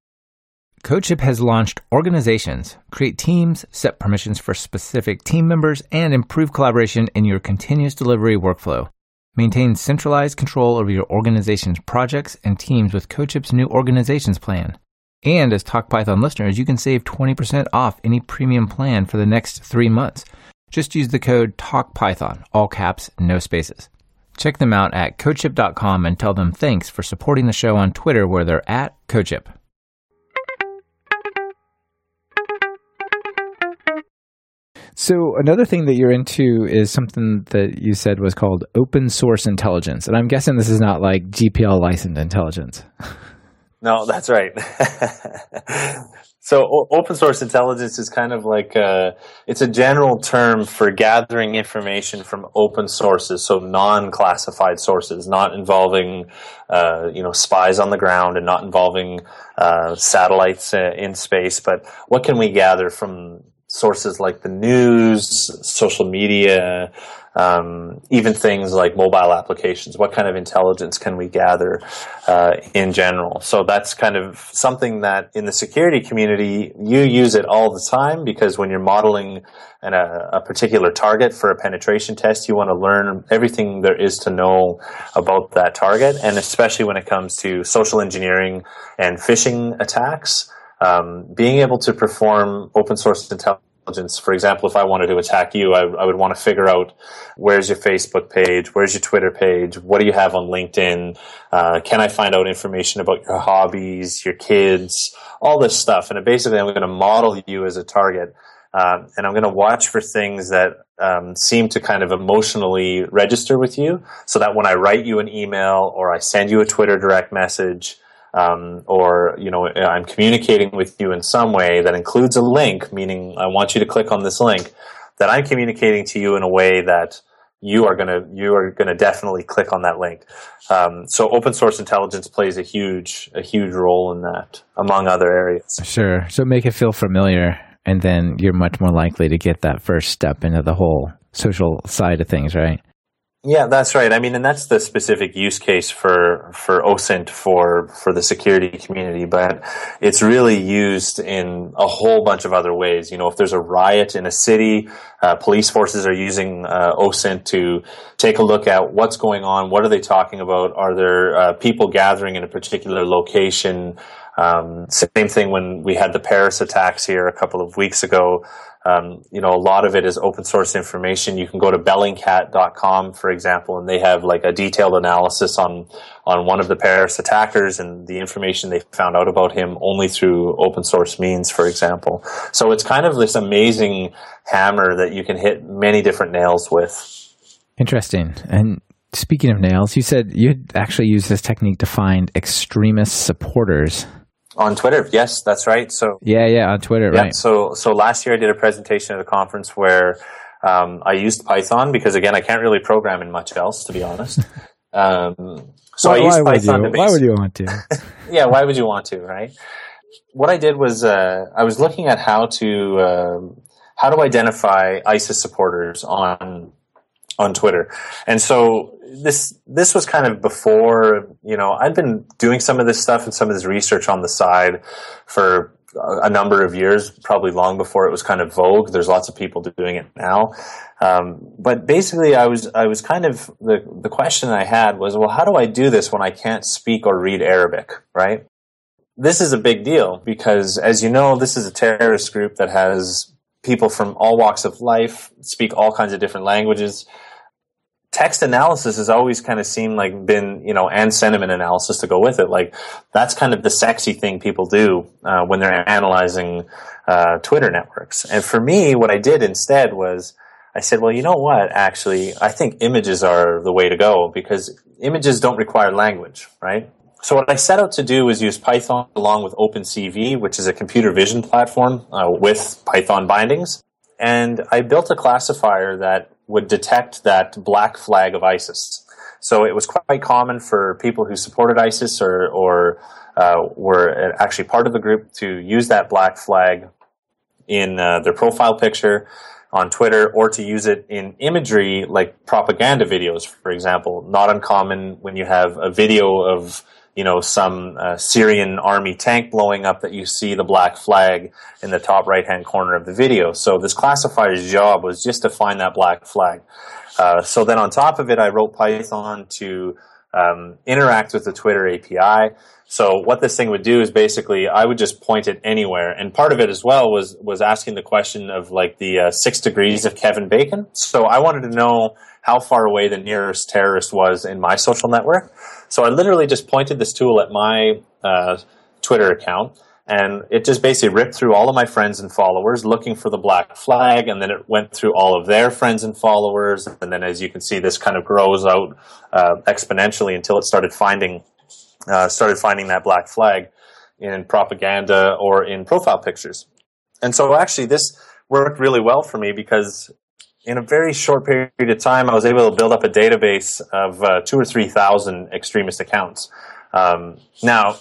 CodeShip has launched organizations, create teams, set permissions for specific team members, and improve collaboration in your continuous delivery workflow. Maintain centralized control over your organization's projects and teams with CodeShip's new organizations plan. And as TalkPython listeners, you can save 20% off any premium plan for the next three months. Just use the code TalkPython, all caps, no spaces. Check them out at CodeShip.com and tell them thanks for supporting the show on Twitter where they're at CodeShip. So another thing that you're into is something that you said was called open source intelligence, and I'm guessing this is not like GPL licensed intelligence. [laughs] No, that's right. [laughs] so o- open source intelligence is kind of like a, it's a general term for gathering information from open sources, so non-classified sources, not involving uh, you know spies on the ground and not involving uh, satellites uh, in space. But what can we gather from sources like the news, social media, um, even things like mobile applications. What kind of intelligence can we gather uh, in general? So that's kind of something that in the security community you use it all the time because when you're modeling an, a, a particular target for a penetration test, you want to learn everything there is to know about that target, and especially when it comes to social engineering and phishing attacks. Um, being able to perform open source intelligence, for example, if I wanted to attack you, I, I, would want to figure out where's your Facebook page, where's your Twitter page, what do you have on LinkedIn, uh, can I find out information about your hobbies, your kids, all this stuff. And basically, I'm going to model you as a target. Um, and I'm going to watch for things that um, seem to kind of emotionally register with you so that when I write you an email or I send you a Twitter direct message, um, or you know I'm communicating with you in some way that includes a link, meaning I want you to click on this link, that I'm communicating to you in a way that you are gonna you are gonna definitely click on that link. Um, so open source intelligence plays a huge a huge role in that, among other areas. Sure. So make it feel familiar, and then you're much more likely to get that first step into the whole social side of things, right? Yeah, that's right. I mean, and that's the specific use case for for OSINT for for the security community, but it's really used in a whole bunch of other ways. You know, if there's a riot in a city, uh, police forces are using uh, OSINT to take a look at what's going on. What are they talking about? Are there uh, people gathering in a particular location? Um, same thing when we had the Paris attacks here a couple of weeks ago. Um, you know, a lot of it is open source information. You can go to Bellingcat.com, for example, and they have like a detailed analysis on on one of the Paris attackers and the information they found out about him only through open source means, for example. So it's kind of this amazing hammer that you can hit many different nails with. Interesting. And speaking of nails, you said you'd actually use this technique to find extremist supporters. On Twitter, yes, that's right. So yeah, yeah, on Twitter, yeah, right? So so last year I did a presentation at a conference where um, I used Python because again I can't really program in much else to be honest. [laughs] Um, so why, I used why Python. Would you, to why would you want to? [laughs] yeah, why would you want to, right? What I did was uh, I was looking at how to um, how to identify ISIS supporters on on Twitter, and so this this was kind of before you know I'd been doing some of this stuff and some of this research on the side for a number of years, probably long before it was kind of vogue. There's lots of people doing it now, um, but basically, I was I was kind of the the question I had was, well, how do I do this when I can't speak or read Arabic, right? This is a big deal because, as you know, this is a terrorist group that has people from all walks of life, speak all kinds of different languages text analysis has always kind of seemed like been, you know, and sentiment analysis to go with it. Like that's kind of the sexy thing people do uh, when they're analyzing uh, Twitter networks. And for me, what I did instead was I said, well, you know what? Actually, I think images are the way to go because images don't require language, right? So what I set out to do was use Python along with OpenCV, which is a computer vision platform uh, with Python bindings. And I built a classifier that would detect that black flag of ISIS. So it was quite common for people who supported ISIS or, or uh, were actually part of the group to use that black flag in uh, their profile picture on Twitter or to use it in imagery like propaganda videos, for example. Not uncommon when you have a video of you know, some uh, Syrian army tank blowing up that you see the black flag in the top right hand corner of the video. So this classifier's job was just to find that black flag. Uh, so then on top of it, I wrote Python to um, interact with the Twitter API. So what this thing would do is basically I would just point it anywhere, and part of it as well was was asking the question of like the uh, six degrees of Kevin Bacon. So I wanted to know how far away the nearest terrorist was in my social network. So I literally just pointed this tool at my uh, Twitter account, and it just basically ripped through all of my friends and followers looking for the black flag, and then it went through all of their friends and followers, and then as you can see, this kind of grows out uh, exponentially until it started finding uh, started finding that black flag in propaganda or in profile pictures. And so actually, this worked really well for me because in a very short period of time, I was able to build up a database of uh, two or three thousand extremist accounts. Um, now,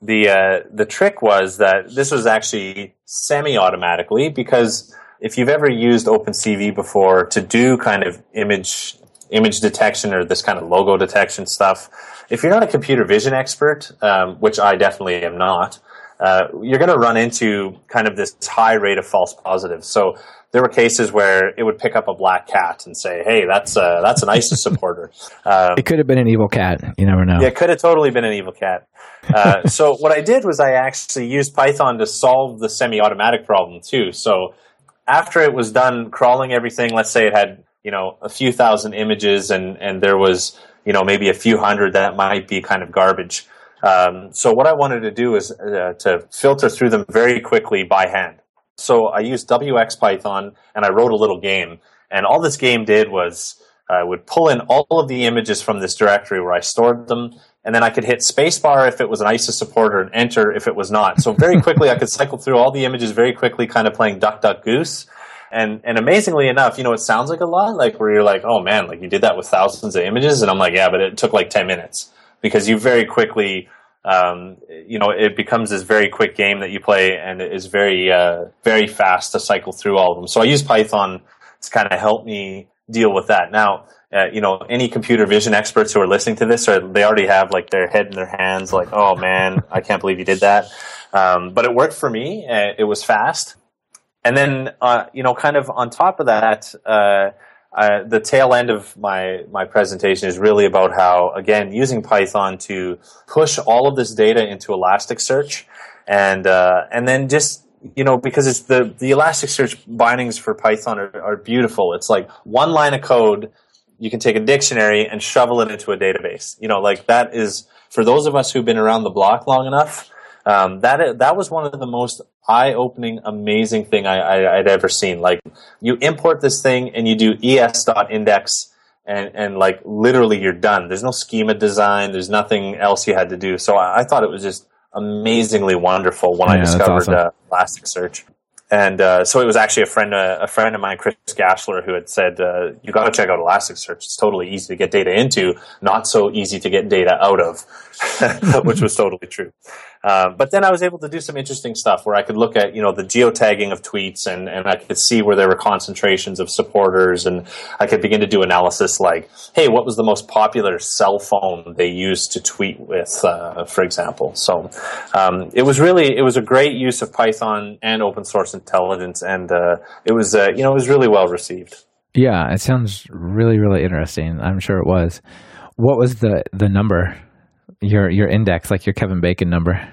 the uh, the trick was that this was actually semi-automatically because if you've ever used OpenCV before to do kind of image image detection or this kind of logo detection stuff, if you're not a computer vision expert, um, which I definitely am not, uh, you're going to run into kind of this high rate of false positives. So there were cases where it would pick up a black cat and say, "Hey, that's uh, that's an ISIS [laughs] supporter." Um, it could have been an evil cat. You never know. Yeah, it could have totally been an evil cat. Uh, [laughs] so what I did was I actually used Python to solve the semi-automatic problem too. So after it was done crawling everything, let's say it had you know a few thousand images and and there was you know maybe a few hundred that might be kind of garbage. Um, so what I wanted to do is uh, to filter through them very quickly by hand. So I used WXPython and I wrote a little game. And all this game did was I would pull in all of the images from this directory where I stored them, and then I could hit spacebar if it was an ISIS supporter and enter if it was not. So very [laughs] quickly I could cycle through all the images very quickly, kind of playing duck duck goose. And and amazingly enough, you know, it sounds like a lot, like where you're like, oh man, like you did that with thousands of images, and I'm like, yeah, but it took like ten minutes because you very quickly um, you know, it becomes this very quick game that you play, and it is very, uh, very fast to cycle through all of them. So I use Python to kind of help me deal with that. Now, uh, you know, any computer vision experts who are listening to this, or they already have like their head in their hands, like, "Oh man, I can't believe you did that." Um, but it worked for me. Uh, it was fast, and then, uh, you know, kind of on top of that uh, the tail end of my my presentation is really about how again using Python to push all of this data into Elasticsearch, and uh, and then just you know because it's the the Elasticsearch bindings for Python are, are beautiful. It's like one line of code. You can take a dictionary and shovel it into a database. You know, like that is for those of us who've been around the block long enough. Um, that that was one of the most eye-opening, amazing thing I, I, would ever seen. Like you import this thing and you do es.index and, and like literally you're done. There's no schema design. There's nothing else you had to do. So I, I thought it was just amazingly wonderful when yeah, I discovered awesome. uh, Elasticsearch. And uh, so it was actually a friend, uh, a friend of mine, Chris Gashler, who had said, uh, "You got to check out Elasticsearch. It's totally easy to get data into, not so easy to get data out of," [laughs] which was totally true. Um, but then I was able to do some interesting stuff where I could look at, you know, the geotagging of tweets and, and I could see where there were concentrations of supporters and I could begin to do analysis like, hey, what was the most popular cell phone they used to tweet with, uh, for example. So um, it was really, it was a great use of Python and open source intelligence and uh, it was, uh, you know, it was really well received. Yeah, it sounds really, really interesting. I'm sure it was. What was the, the number your your index, like your Kevin Bacon number?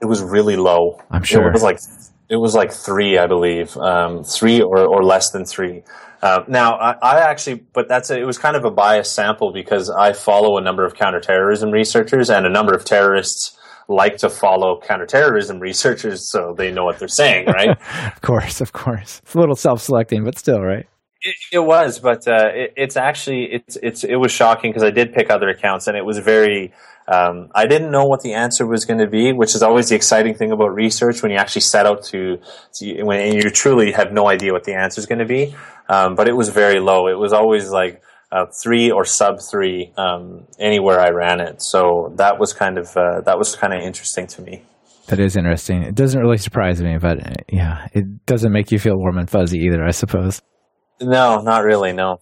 it was really low. I'm sure it was like it was like three, I believe, um, three or, or less than three. Uh, now, I, I, actually, but that's a, it was kind of a biased sample because I follow a number of counterterrorism researchers and a number of terrorists like to follow counterterrorism researchers so they know what they're saying, [laughs] right? of course, of course. It's a little self-selecting, but still, right? It, it was, but uh, it, it's actually it's it's it was shocking because I did pick other accounts and it was very. Um, I didn't know what the answer was going to be, which is always the exciting thing about research when you actually set out to, to when you truly have no idea what the answer is going to be. Um, but it was very low. It was always like uh, three or sub three um, anywhere I ran it. So that was kind of uh, that was kind of interesting to me. That is interesting. It doesn't really surprise me, but uh, yeah, it doesn't make you feel warm and fuzzy either, I suppose. No, not really. No,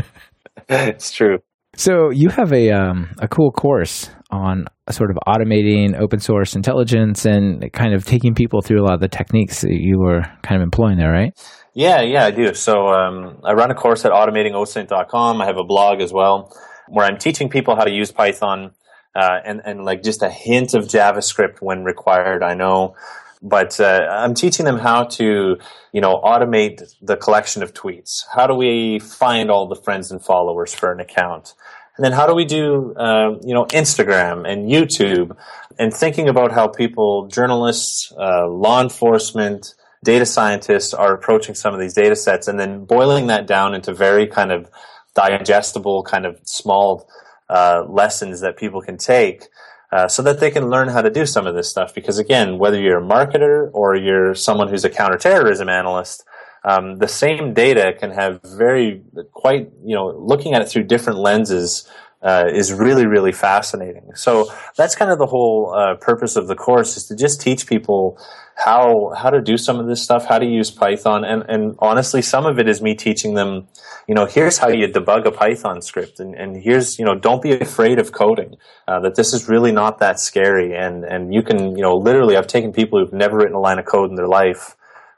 [laughs] it's true. So you have a um, a cool course on sort of automating open source intelligence and kind of taking people through a lot of the techniques that you were kind of employing there, right? Yeah, yeah, I do. So um, I run a course at automatingosint.com. I have a blog as well where I'm teaching people how to use Python uh, and and like just a hint of JavaScript when required. I know, but uh, I'm teaching them how to you know automate the collection of tweets. How do we find all the friends and followers for an account? And then how do we do, uh, you know, Instagram and YouTube and thinking about how people, journalists, uh, law enforcement, data scientists are approaching some of these data sets and then boiling that down into very kind of digestible, kind of small uh, lessons that people can take uh, so that they can learn how to do some of this stuff. Because again, whether you're a marketer or you're someone who's a counterterrorism analyst, um, the same data can have very quite you know looking at it through different lenses uh, is really really fascinating. So that's kind of the whole uh, purpose of the course is to just teach people how how to do some of this stuff, how to use Python, and and honestly, some of it is me teaching them, you know, here's how you debug a Python script, and and here's you know, don't be afraid of coding. Uh, that this is really not that scary, and and you can you know literally, I've taken people who've never written a line of code in their life,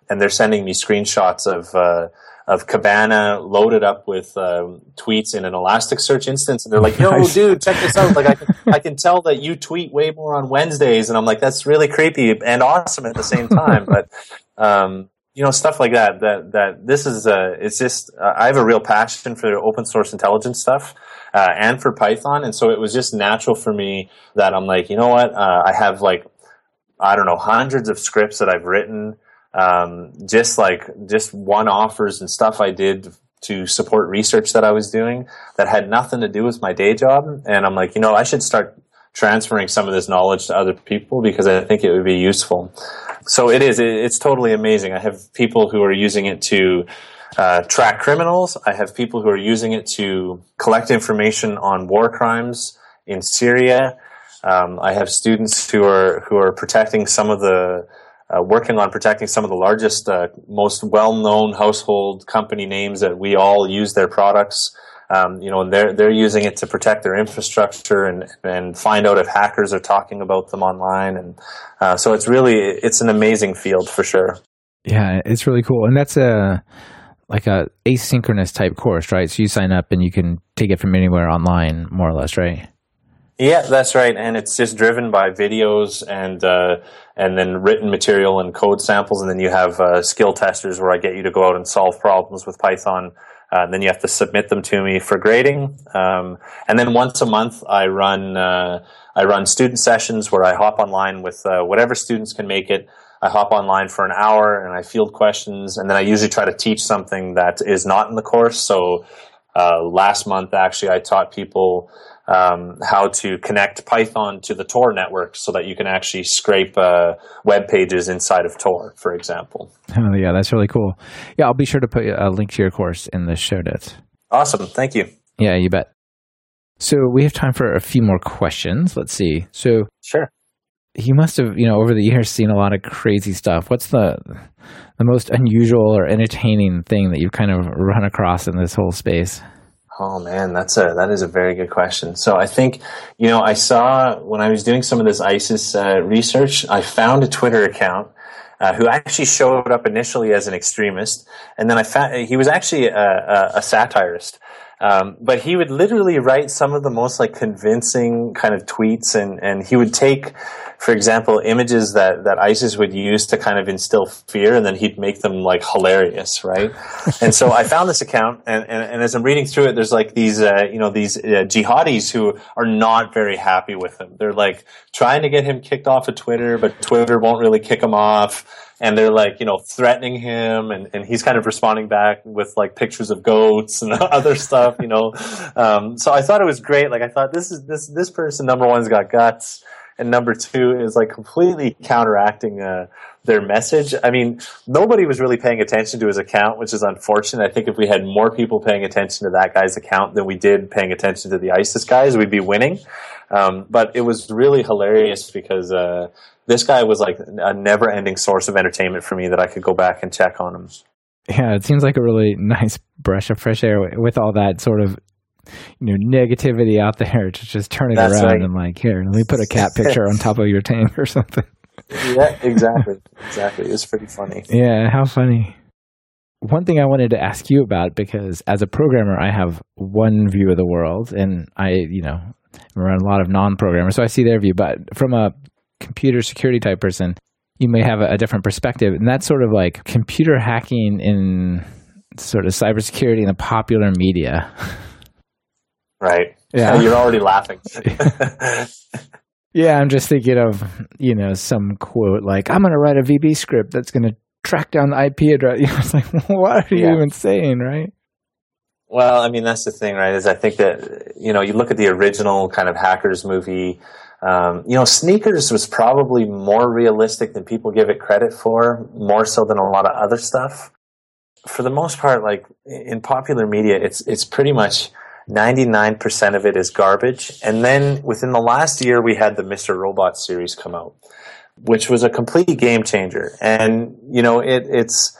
and they're sending me screenshots of uh, of Kibana loaded up with um, tweets in an Elasticsearch instance, and they're like, "Yo, dude, check this out! Like, I can, I can tell that you tweet way more on Wednesdays," and I'm like, "That's really creepy and awesome at the same time." but um, you know, stuff like that. That that this is uh, it's just uh, I have a real passion for open source intelligence stuff. Uh, and for Python, and so it was just natural for me that I'm like, you know what, uh, I have like, I don't know, hundreds of scripts that I've written um, just like just one offers and stuff I did to support research that I was doing that had nothing to do with my day job. And I'm like, you know, I should start transferring some of this knowledge to other people because I think it would be useful. So it is. It's totally amazing. I have people who are using it to uh, track criminals. I have people who are using it to collect information on war crimes in Syria. Um, I have students who are who are protecting some of the uh, working on protecting some of the largest, uh, most well-known household company names that we all use their products. Um, you know, and they're they're using it to protect their infrastructure and and find out if hackers are talking about them online, and uh, so it's really it's an amazing field for sure. Yeah, it's really cool, and that's a like a asynchronous type course, right? So you sign up and you can take it from anywhere online, more or less, right? Yeah, that's right, and it's just driven by videos and uh, and then written material and code samples, and then you have uh, skill testers where I get you to go out and solve problems with Python. Uh, and then you have to submit them to me for grading, um, and then once a month I run uh, I run student sessions where I hop online with uh, whatever students can make it. I hop online for an hour and I field questions, and then I usually try to teach something that is not in the course. So uh, last month, actually, I taught people um, how to connect Python to the Tor network so that you can actually scrape uh, web pages inside of Tor, for example. [laughs] Oh, yeah, that's really cool. Yeah, I'll be sure to put a link to your course in the show notes. Awesome. Thank you. Yeah, you bet. So we have time for a few more questions. Let's see. So, sure. You must have, you know, over the years seen a lot of crazy stuff. What's the the most unusual or entertaining thing that you've kind of run across in this whole space? Oh man, that's a that is a very good question. So I think you know I saw when I was doing some of this ISIS uh, research, I found a Twitter account uh, who actually showed up initially as an extremist, and then I found he was actually a, a, a satirist. Um, but he would literally write some of the most like convincing kind of tweets, and and he would take, for example, images that that ISIS would use to kind of instill fear, and then he'd make them like hilarious, right? [laughs] and so I found this account, and, and, and as I'm reading through it, there's like these uh, you know these uh, jihadis who are not very happy with him. They're like trying to get him kicked off of Twitter, but Twitter won't really kick him off and they're like you know threatening him and, and he's kind of responding back with like pictures of goats and [laughs] other stuff you know um, so i thought it was great like i thought this is this this person number one's got guts and number two is like completely counteracting uh, their message. I mean nobody was really paying attention to his account which is unfortunate. I think if we had more people paying attention to that guy's account than we did paying attention to the isis guys we'd be winning. Um, but it was really hilarious because uh, this guy was like a never ending source of entertainment for me that I could go back and check on him. Yeah, it seems like a really nice brush of fresh air with all that sort of you know negativity out there [laughs] to just turn it That's around right. and like here, let me put a cat [laughs] picture on top of your tank or something. yeah, exactly. Exactly. It's pretty funny. Yeah, how funny. One thing I wanted to ask you about because as a programmer I have one view of the world and I, you know, I'm around a lot of non-programmers so I see their view, but from a computer security type person, you may have a, a different perspective. And that's sort of like computer hacking in sort of cybersecurity in the popular media. [laughs] Right. Yeah. You're already laughing. [laughs] yeah, I'm just thinking of, you know, some quote like, I'm going to write a VB script that's going to track down the IP address. [laughs] You know, it's like, [laughs] what are you yeah. even saying, right? Well, I mean, that's the thing, right? Is I think that, you know, you look at the original kind of hackers movie, um, you know, sneakers was probably more realistic than people give it credit for, more so than a lot of other stuff. For the most part, like in popular media, it's it's pretty much 99% of it is garbage. And then within the last year, we had the Mr. Robot series come out, which was a complete game changer. And you know, it, it's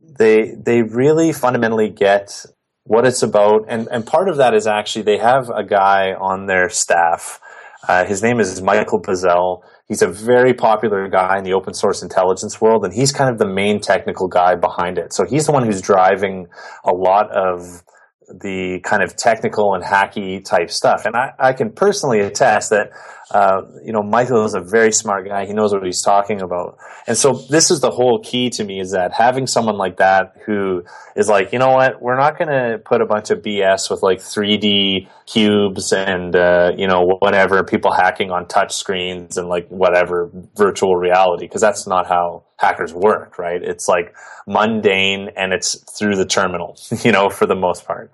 they they really fundamentally get what it's about, and and part of that is actually they have a guy on their staff uh, his name is Michael Bazzell. He's a very popular guy in the open source intelligence world, and he's kind of the main technical guy behind it. So he's the one who's driving a lot of the kind of technical and hacky type stuff. And I, I can personally attest that, uh, you know, Michael is a very smart guy. He knows what he's talking about. And so this is the whole key to me is that having someone like that who is like, you know what, we're not going to put a bunch of BS with like 3D cubes and, uh, you know, whatever, people hacking on touch screens and like whatever virtual reality, because that's not how hackers work, right? It's like mundane and it's through the terminal, [laughs] you know, for the most part.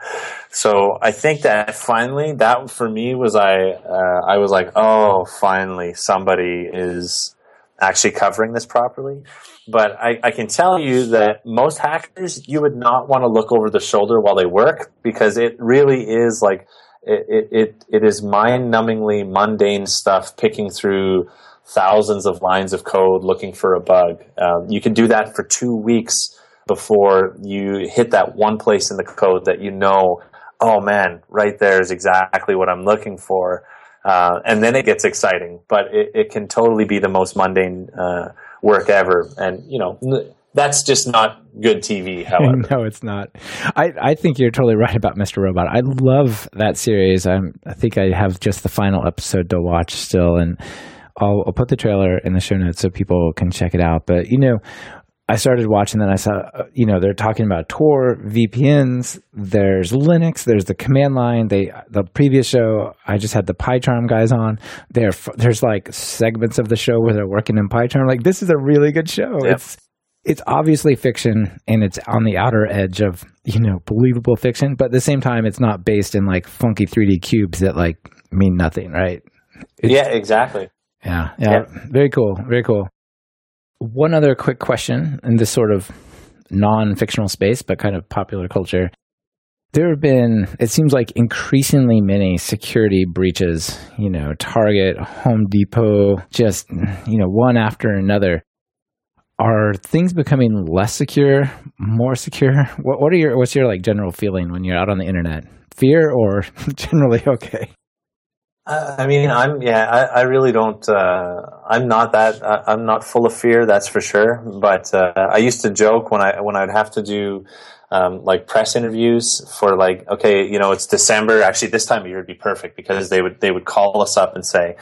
So I think that finally, that for me was I, uh, I was like, oh, finally somebody is actually covering this properly. But I, I can tell you that most hackers, you would not want to look over the shoulder while they work because it really is like, it, it, it is mind numbingly mundane stuff picking through thousands of lines of code looking for a bug. Um, you can do that for two weeks before you hit that one place in the code that you know, oh man, right there is exactly what I'm looking for. Uh, and then it gets exciting, but it, it can totally be the most mundane uh, work ever. And, you know, that's just not good TV, [laughs] however. no, it's not. I, I think you're totally right about Mr. Robot. I love that series. I'm, I think I have just the final episode to watch still. And I'll, I'll put the trailer in the show notes so people can check it out. But you know, I started watching, then I saw, uh, you know, they're talking about Tor, VPNs. There's Linux. There's the command line. They the previous show, I just had the PyCharm guys on. There, there's like segments of the show where they're working in PyCharm. Like this is a really good show. Yep. It's it's obviously fiction and it's on the outer edge of you know believable fiction, but at the same time, it's not based in like funky 3D cubes that like mean nothing, right? It's, yeah, exactly. Yeah, yeah, yeah. Very cool. Very cool. One other quick question in this sort of non fictional space, but kind of popular culture. There have been, it seems like, increasingly many security breaches, you know, Target, Home Depot, just, you know, one after another. Are things becoming less secure, more secure? What, what are your, what's your like general feeling when you're out on the internet? Fear or [laughs] generally okay? I mean, I'm yeah. I, I really don't. Uh, I'm not that. I'm not full of fear. That's for sure. But uh, I used to joke when I when I'd have to do um, like press interviews for like, okay, you know, it's December. Actually, this time of year would be perfect because they would they would call us up and say,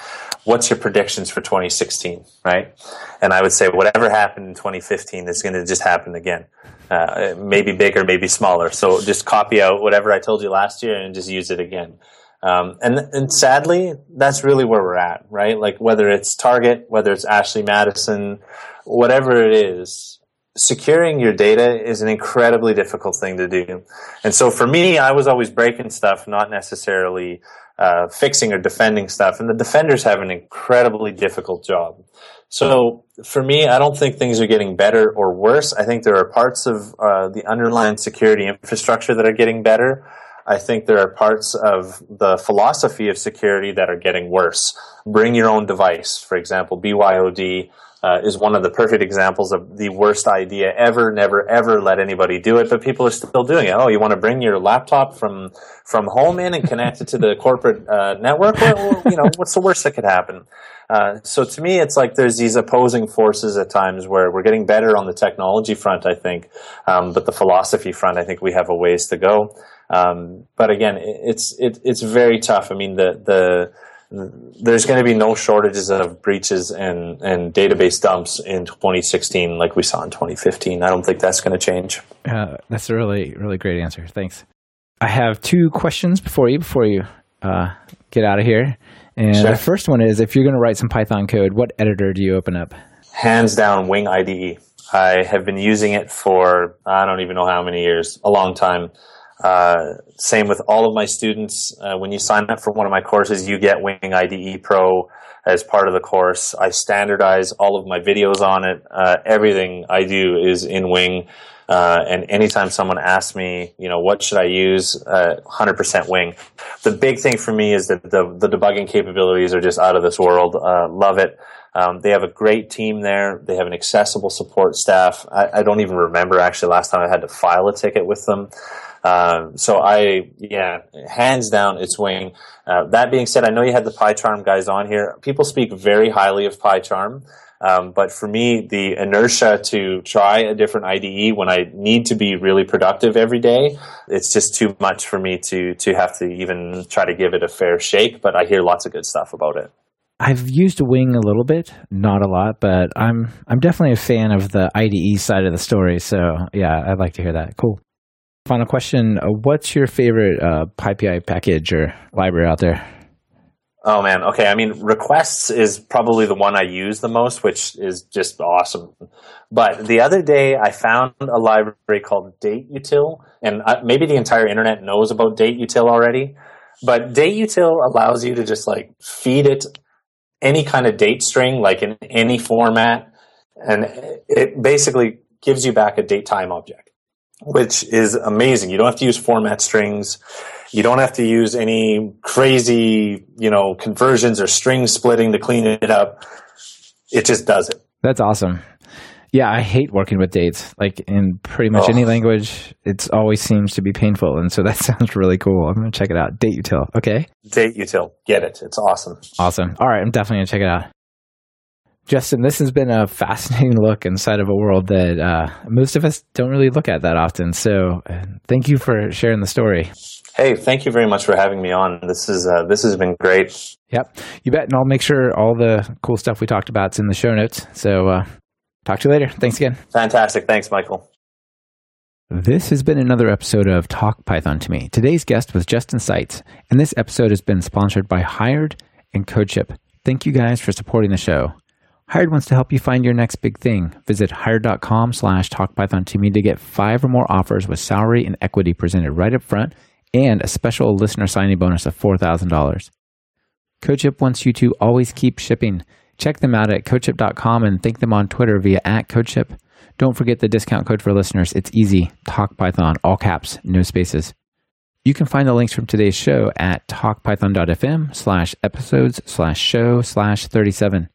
"What's your predictions for 2016?" Right? And I would say, whatever happened in 2015 is going to just happen again. Uh, maybe bigger, maybe smaller. So just copy out whatever I told you last year and just use it again. Um, and and sadly, that's really where we're at, right? Like whether it's Target, whether it's Ashley Madison, whatever it is, securing your data is an incredibly difficult thing to do. And so for me, I was always breaking stuff, not necessarily uh, fixing or defending stuff. And the defenders have an incredibly difficult job. So for me, I don't think things are getting better or worse. I think there are parts of uh, the underlying security infrastructure that are getting better. I think there are parts of the philosophy of security that are getting worse. Bring your own device, for example, BYOD uh, is one of the perfect examples of the worst idea ever. Never, ever let anybody do it, but people are still doing it. Oh, you want to bring your laptop from from home in and connect it to the corporate uh, network? Well, you know, what's the worst that could happen? Uh, so to me, it's like there's these opposing forces at times where we're getting better on the technology front, I think, um, but the philosophy front, I think we have a ways to go. Um, but again, it's it, it's very tough. I mean, the the there's going to be no shortages of breaches and, and database dumps in 2016 like we saw in 2015. I don't think that's going to change. Uh, that's a really, really great answer. Thanks. I have two questions before you before you uh, get out of here. And sure. the first one is if you're going to write some Python code, what editor do you open up? Hands down, Wing IDE. I have been using it for I don't even know how many years, a long time. Uh, same with all of my students. Uh, when you sign up for one of my courses, you get Wing IDE Pro as part of the course. I standardize all of my videos on it. Uh, everything I do is in Wing. Uh, and anytime someone asks me, you know, what should I use, 100% uh, Wing. The big thing for me is that the, the debugging capabilities are just out of this world. love it. Um, they have a great team there. They have an accessible support staff. I, I, don't even remember actually last time I had to file a ticket with them. Um, so I, yeah, hands down, it's Wing. Uh, that being said, I know you had the PyCharm guys on here. People speak very highly of PyCharm. Um, but for me, the inertia to try a different IDE when I need to be really productive every day, it's just too much for me to to have to even try to give it a fair shake. But I hear lots of good stuff about it. I've used Wing a little bit, not a lot, but I'm I'm definitely a fan of the IDE side of the story. So yeah, I'd like to hear that. Cool. Final question: uh, What's your favorite uh, PyPI package or library out there? Oh man, okay. I mean, requests is probably the one I use the most, which is just awesome. But the other day, I found a library called dateutil, and uh, maybe the entire internet knows about dateutil already. But dateutil allows you to just like feed it any kind of date string, like in any format, and it basically gives you back a date time object which is amazing. You don't have to use format strings. You don't have to use any crazy, you know, conversions or string splitting to clean it up. It just does it. That's awesome. Yeah, I hate working with dates. Like in pretty much oh. any language, it always seems to be painful. And so [laughs] that sounds really cool. I'm going to check it out. Dateutil. Okay. Dateutil. Get it. It's awesome. Awesome. All right. I'm definitely going to check it out. Justin, this has been a fascinating [laughs] look inside of a world that uh, most of us don't really look at that often. So, uh, thank you for sharing the story. Hey, thank you very much for having me on. This is uh, this has been great. Yep, you bet. And I'll make sure all the cool stuff we talked about is in the show notes. So, uh, talk to you later. Thanks again. Fantastic. Thanks, Michael. This has been another episode of Talk Python to Me. Today's guest was Justin Seitz, and this episode has been sponsored by Hired and CodeShip. Thank you guys for supporting the show. Hired wants to help you find your next big thing. Visit hired.com slash talkpython to me to get five or more offers with salary and equity presented right up front and a special listener signing bonus of $4,000. CodeShip wants you to always keep shipping. Check them out at CodeShip.com and thank them on Twitter via at CodeShip. Don't forget the discount code for listeners. It's easy. TalkPython, all caps, no spaces. You can find the links from today's show at talkpython.fm slash episodes slash show slash 37.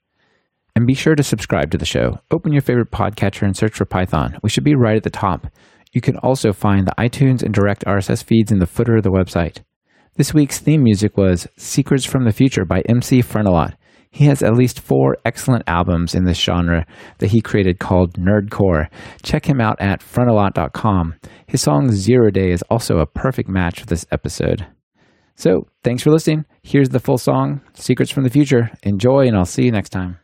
And be sure to subscribe to the show. Open your favorite podcatcher and search for Python. We should be right at the top. You can also find the iTunes and direct RSS feeds in the footer of the website. This week's theme music was Secrets from the Future by MC Frontalot. He has at least four excellent albums in this genre that he created called Nerdcore. Check him out at frontalot.com. His song Zero Day is also a perfect match for this episode. So, thanks for listening. Here's the full song, Secrets from the Future. Enjoy, and I'll see you next time.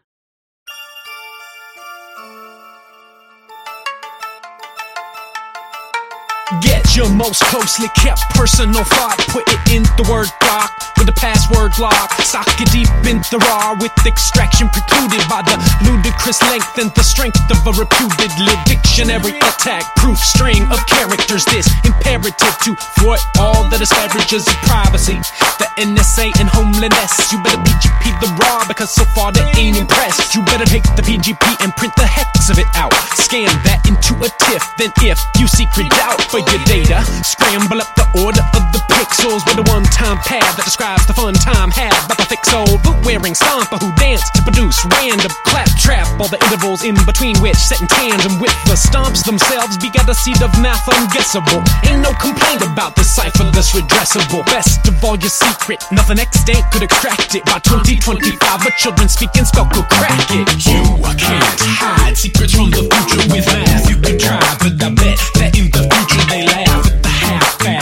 Get your most closely kept personal thought, put it in the word doc with the password lock. Sock it deep in the raw with extraction precluded by the ludicrous length and the strength of a reputedly dictionary attack. Proof string of characters, this imperative to thwart all the disparages of privacy. The NSA and homeliness. You better PGP the raw because so far they ain't impressed. You better take the PGP and print the hex of it out. Scan that into a TIFF. Then if you secret out for your data, scramble up the order of the pixels with a one-time pad that describes the fun time had by the thick soul boot-wearing stomper who danced to produce random claptrap. All the intervals in between which set in tandem with the stomps themselves begat a seed of math unguessable. Ain't no complaint about the cipher that's redressable. Best of all, your secret, nothing extant could extract it. By 2025, a children Speak & Spell could crack it. You can't hide secrets from the future with math. You can try, but I bet that in the future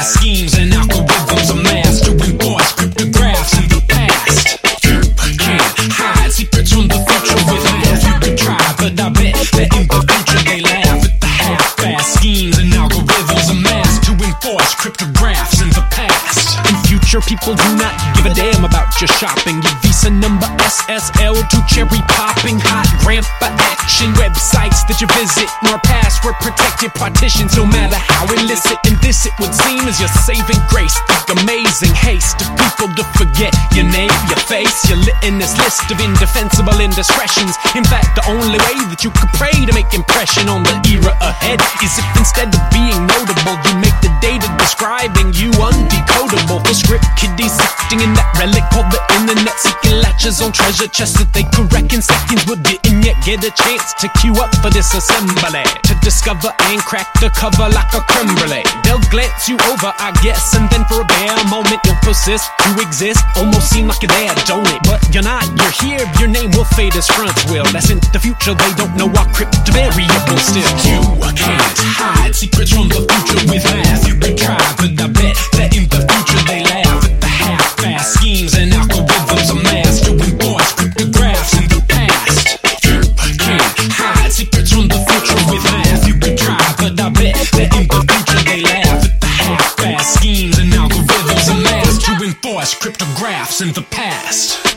schemes and algorithms mass to enforce cryptographs in the past. You can't hide secrets from the future with math. You can try, but I bet that in the future they laugh at the half-fast schemes and algorithms mass to enforce cryptographs in the past. In future, people do not give a damn about your shopping. Your Visa number SSL to cherry popping hot grandpa action websites that you visit. Nor password protected partitions no matter how illicit. And this it would seem is your saving grace the amazing haste of people to forget your name your face your litmus list of indefensible indiscretions. In fact the only way that you could pray to make impression on the era ahead is if instead of being notable you make the data describing you undecodable. For script kiddies sifting in that relic called the internet seeking latches on treasure chests that they could wreck in seconds but didn't yet get a chance to queue up for this assembly. To discover and crack the cover like a creme brulee. They'll glance you over I guess and then for a bare moment you'll persist. To exist almost seem like you're there don't it? But you're not you're here your name will fade as fronts will. That's in the future they don't know our crypto variable still. You can't hide secrets from the future with math. You can try but I bet that in the future they laugh at the half-fast schemes and algorithms of mass I bet that in the future they laugh at the half-fast schemes and algorithms mass to enforce cryptographs in the past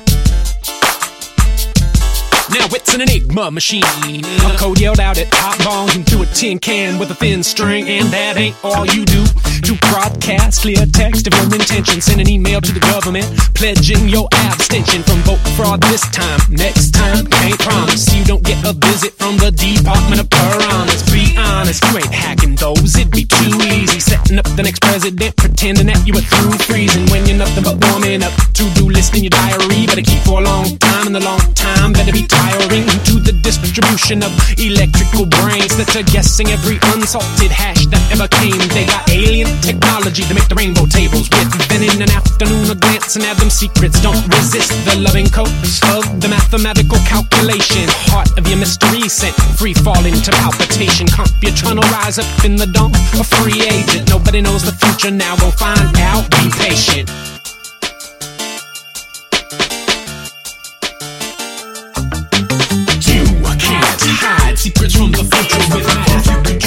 now it's an enigma machine. A code yelled out at top volume through a tin can with a thin string, and that ain't all you do. To broadcast clear text of your intention, send an email to the government pledging your abstention from vote fraud this time. Next time, can't promise you don't get a visit from the Department of Piranhas. Be honest, you ain't hacking those. It'd be too easy setting up the next president, pretending that you were through freezing when you're nothing but warming up. To-do list in your diary, better keep for a long time, and the long time better be tiring to the distribution of electrical brains that are guessing every unsalted hash that ever came. They got alien technology to make the rainbow tables with. Then in an afternoon, a glance and have them secrets. Don't resist the loving coax of the mathematical calculation. Heart of your mystery sent free fall into palpitation. Computron rise up in the dawn. A free agent. Nobody knows the future now. Go find out. Be patient. You can't hide secrets from the future with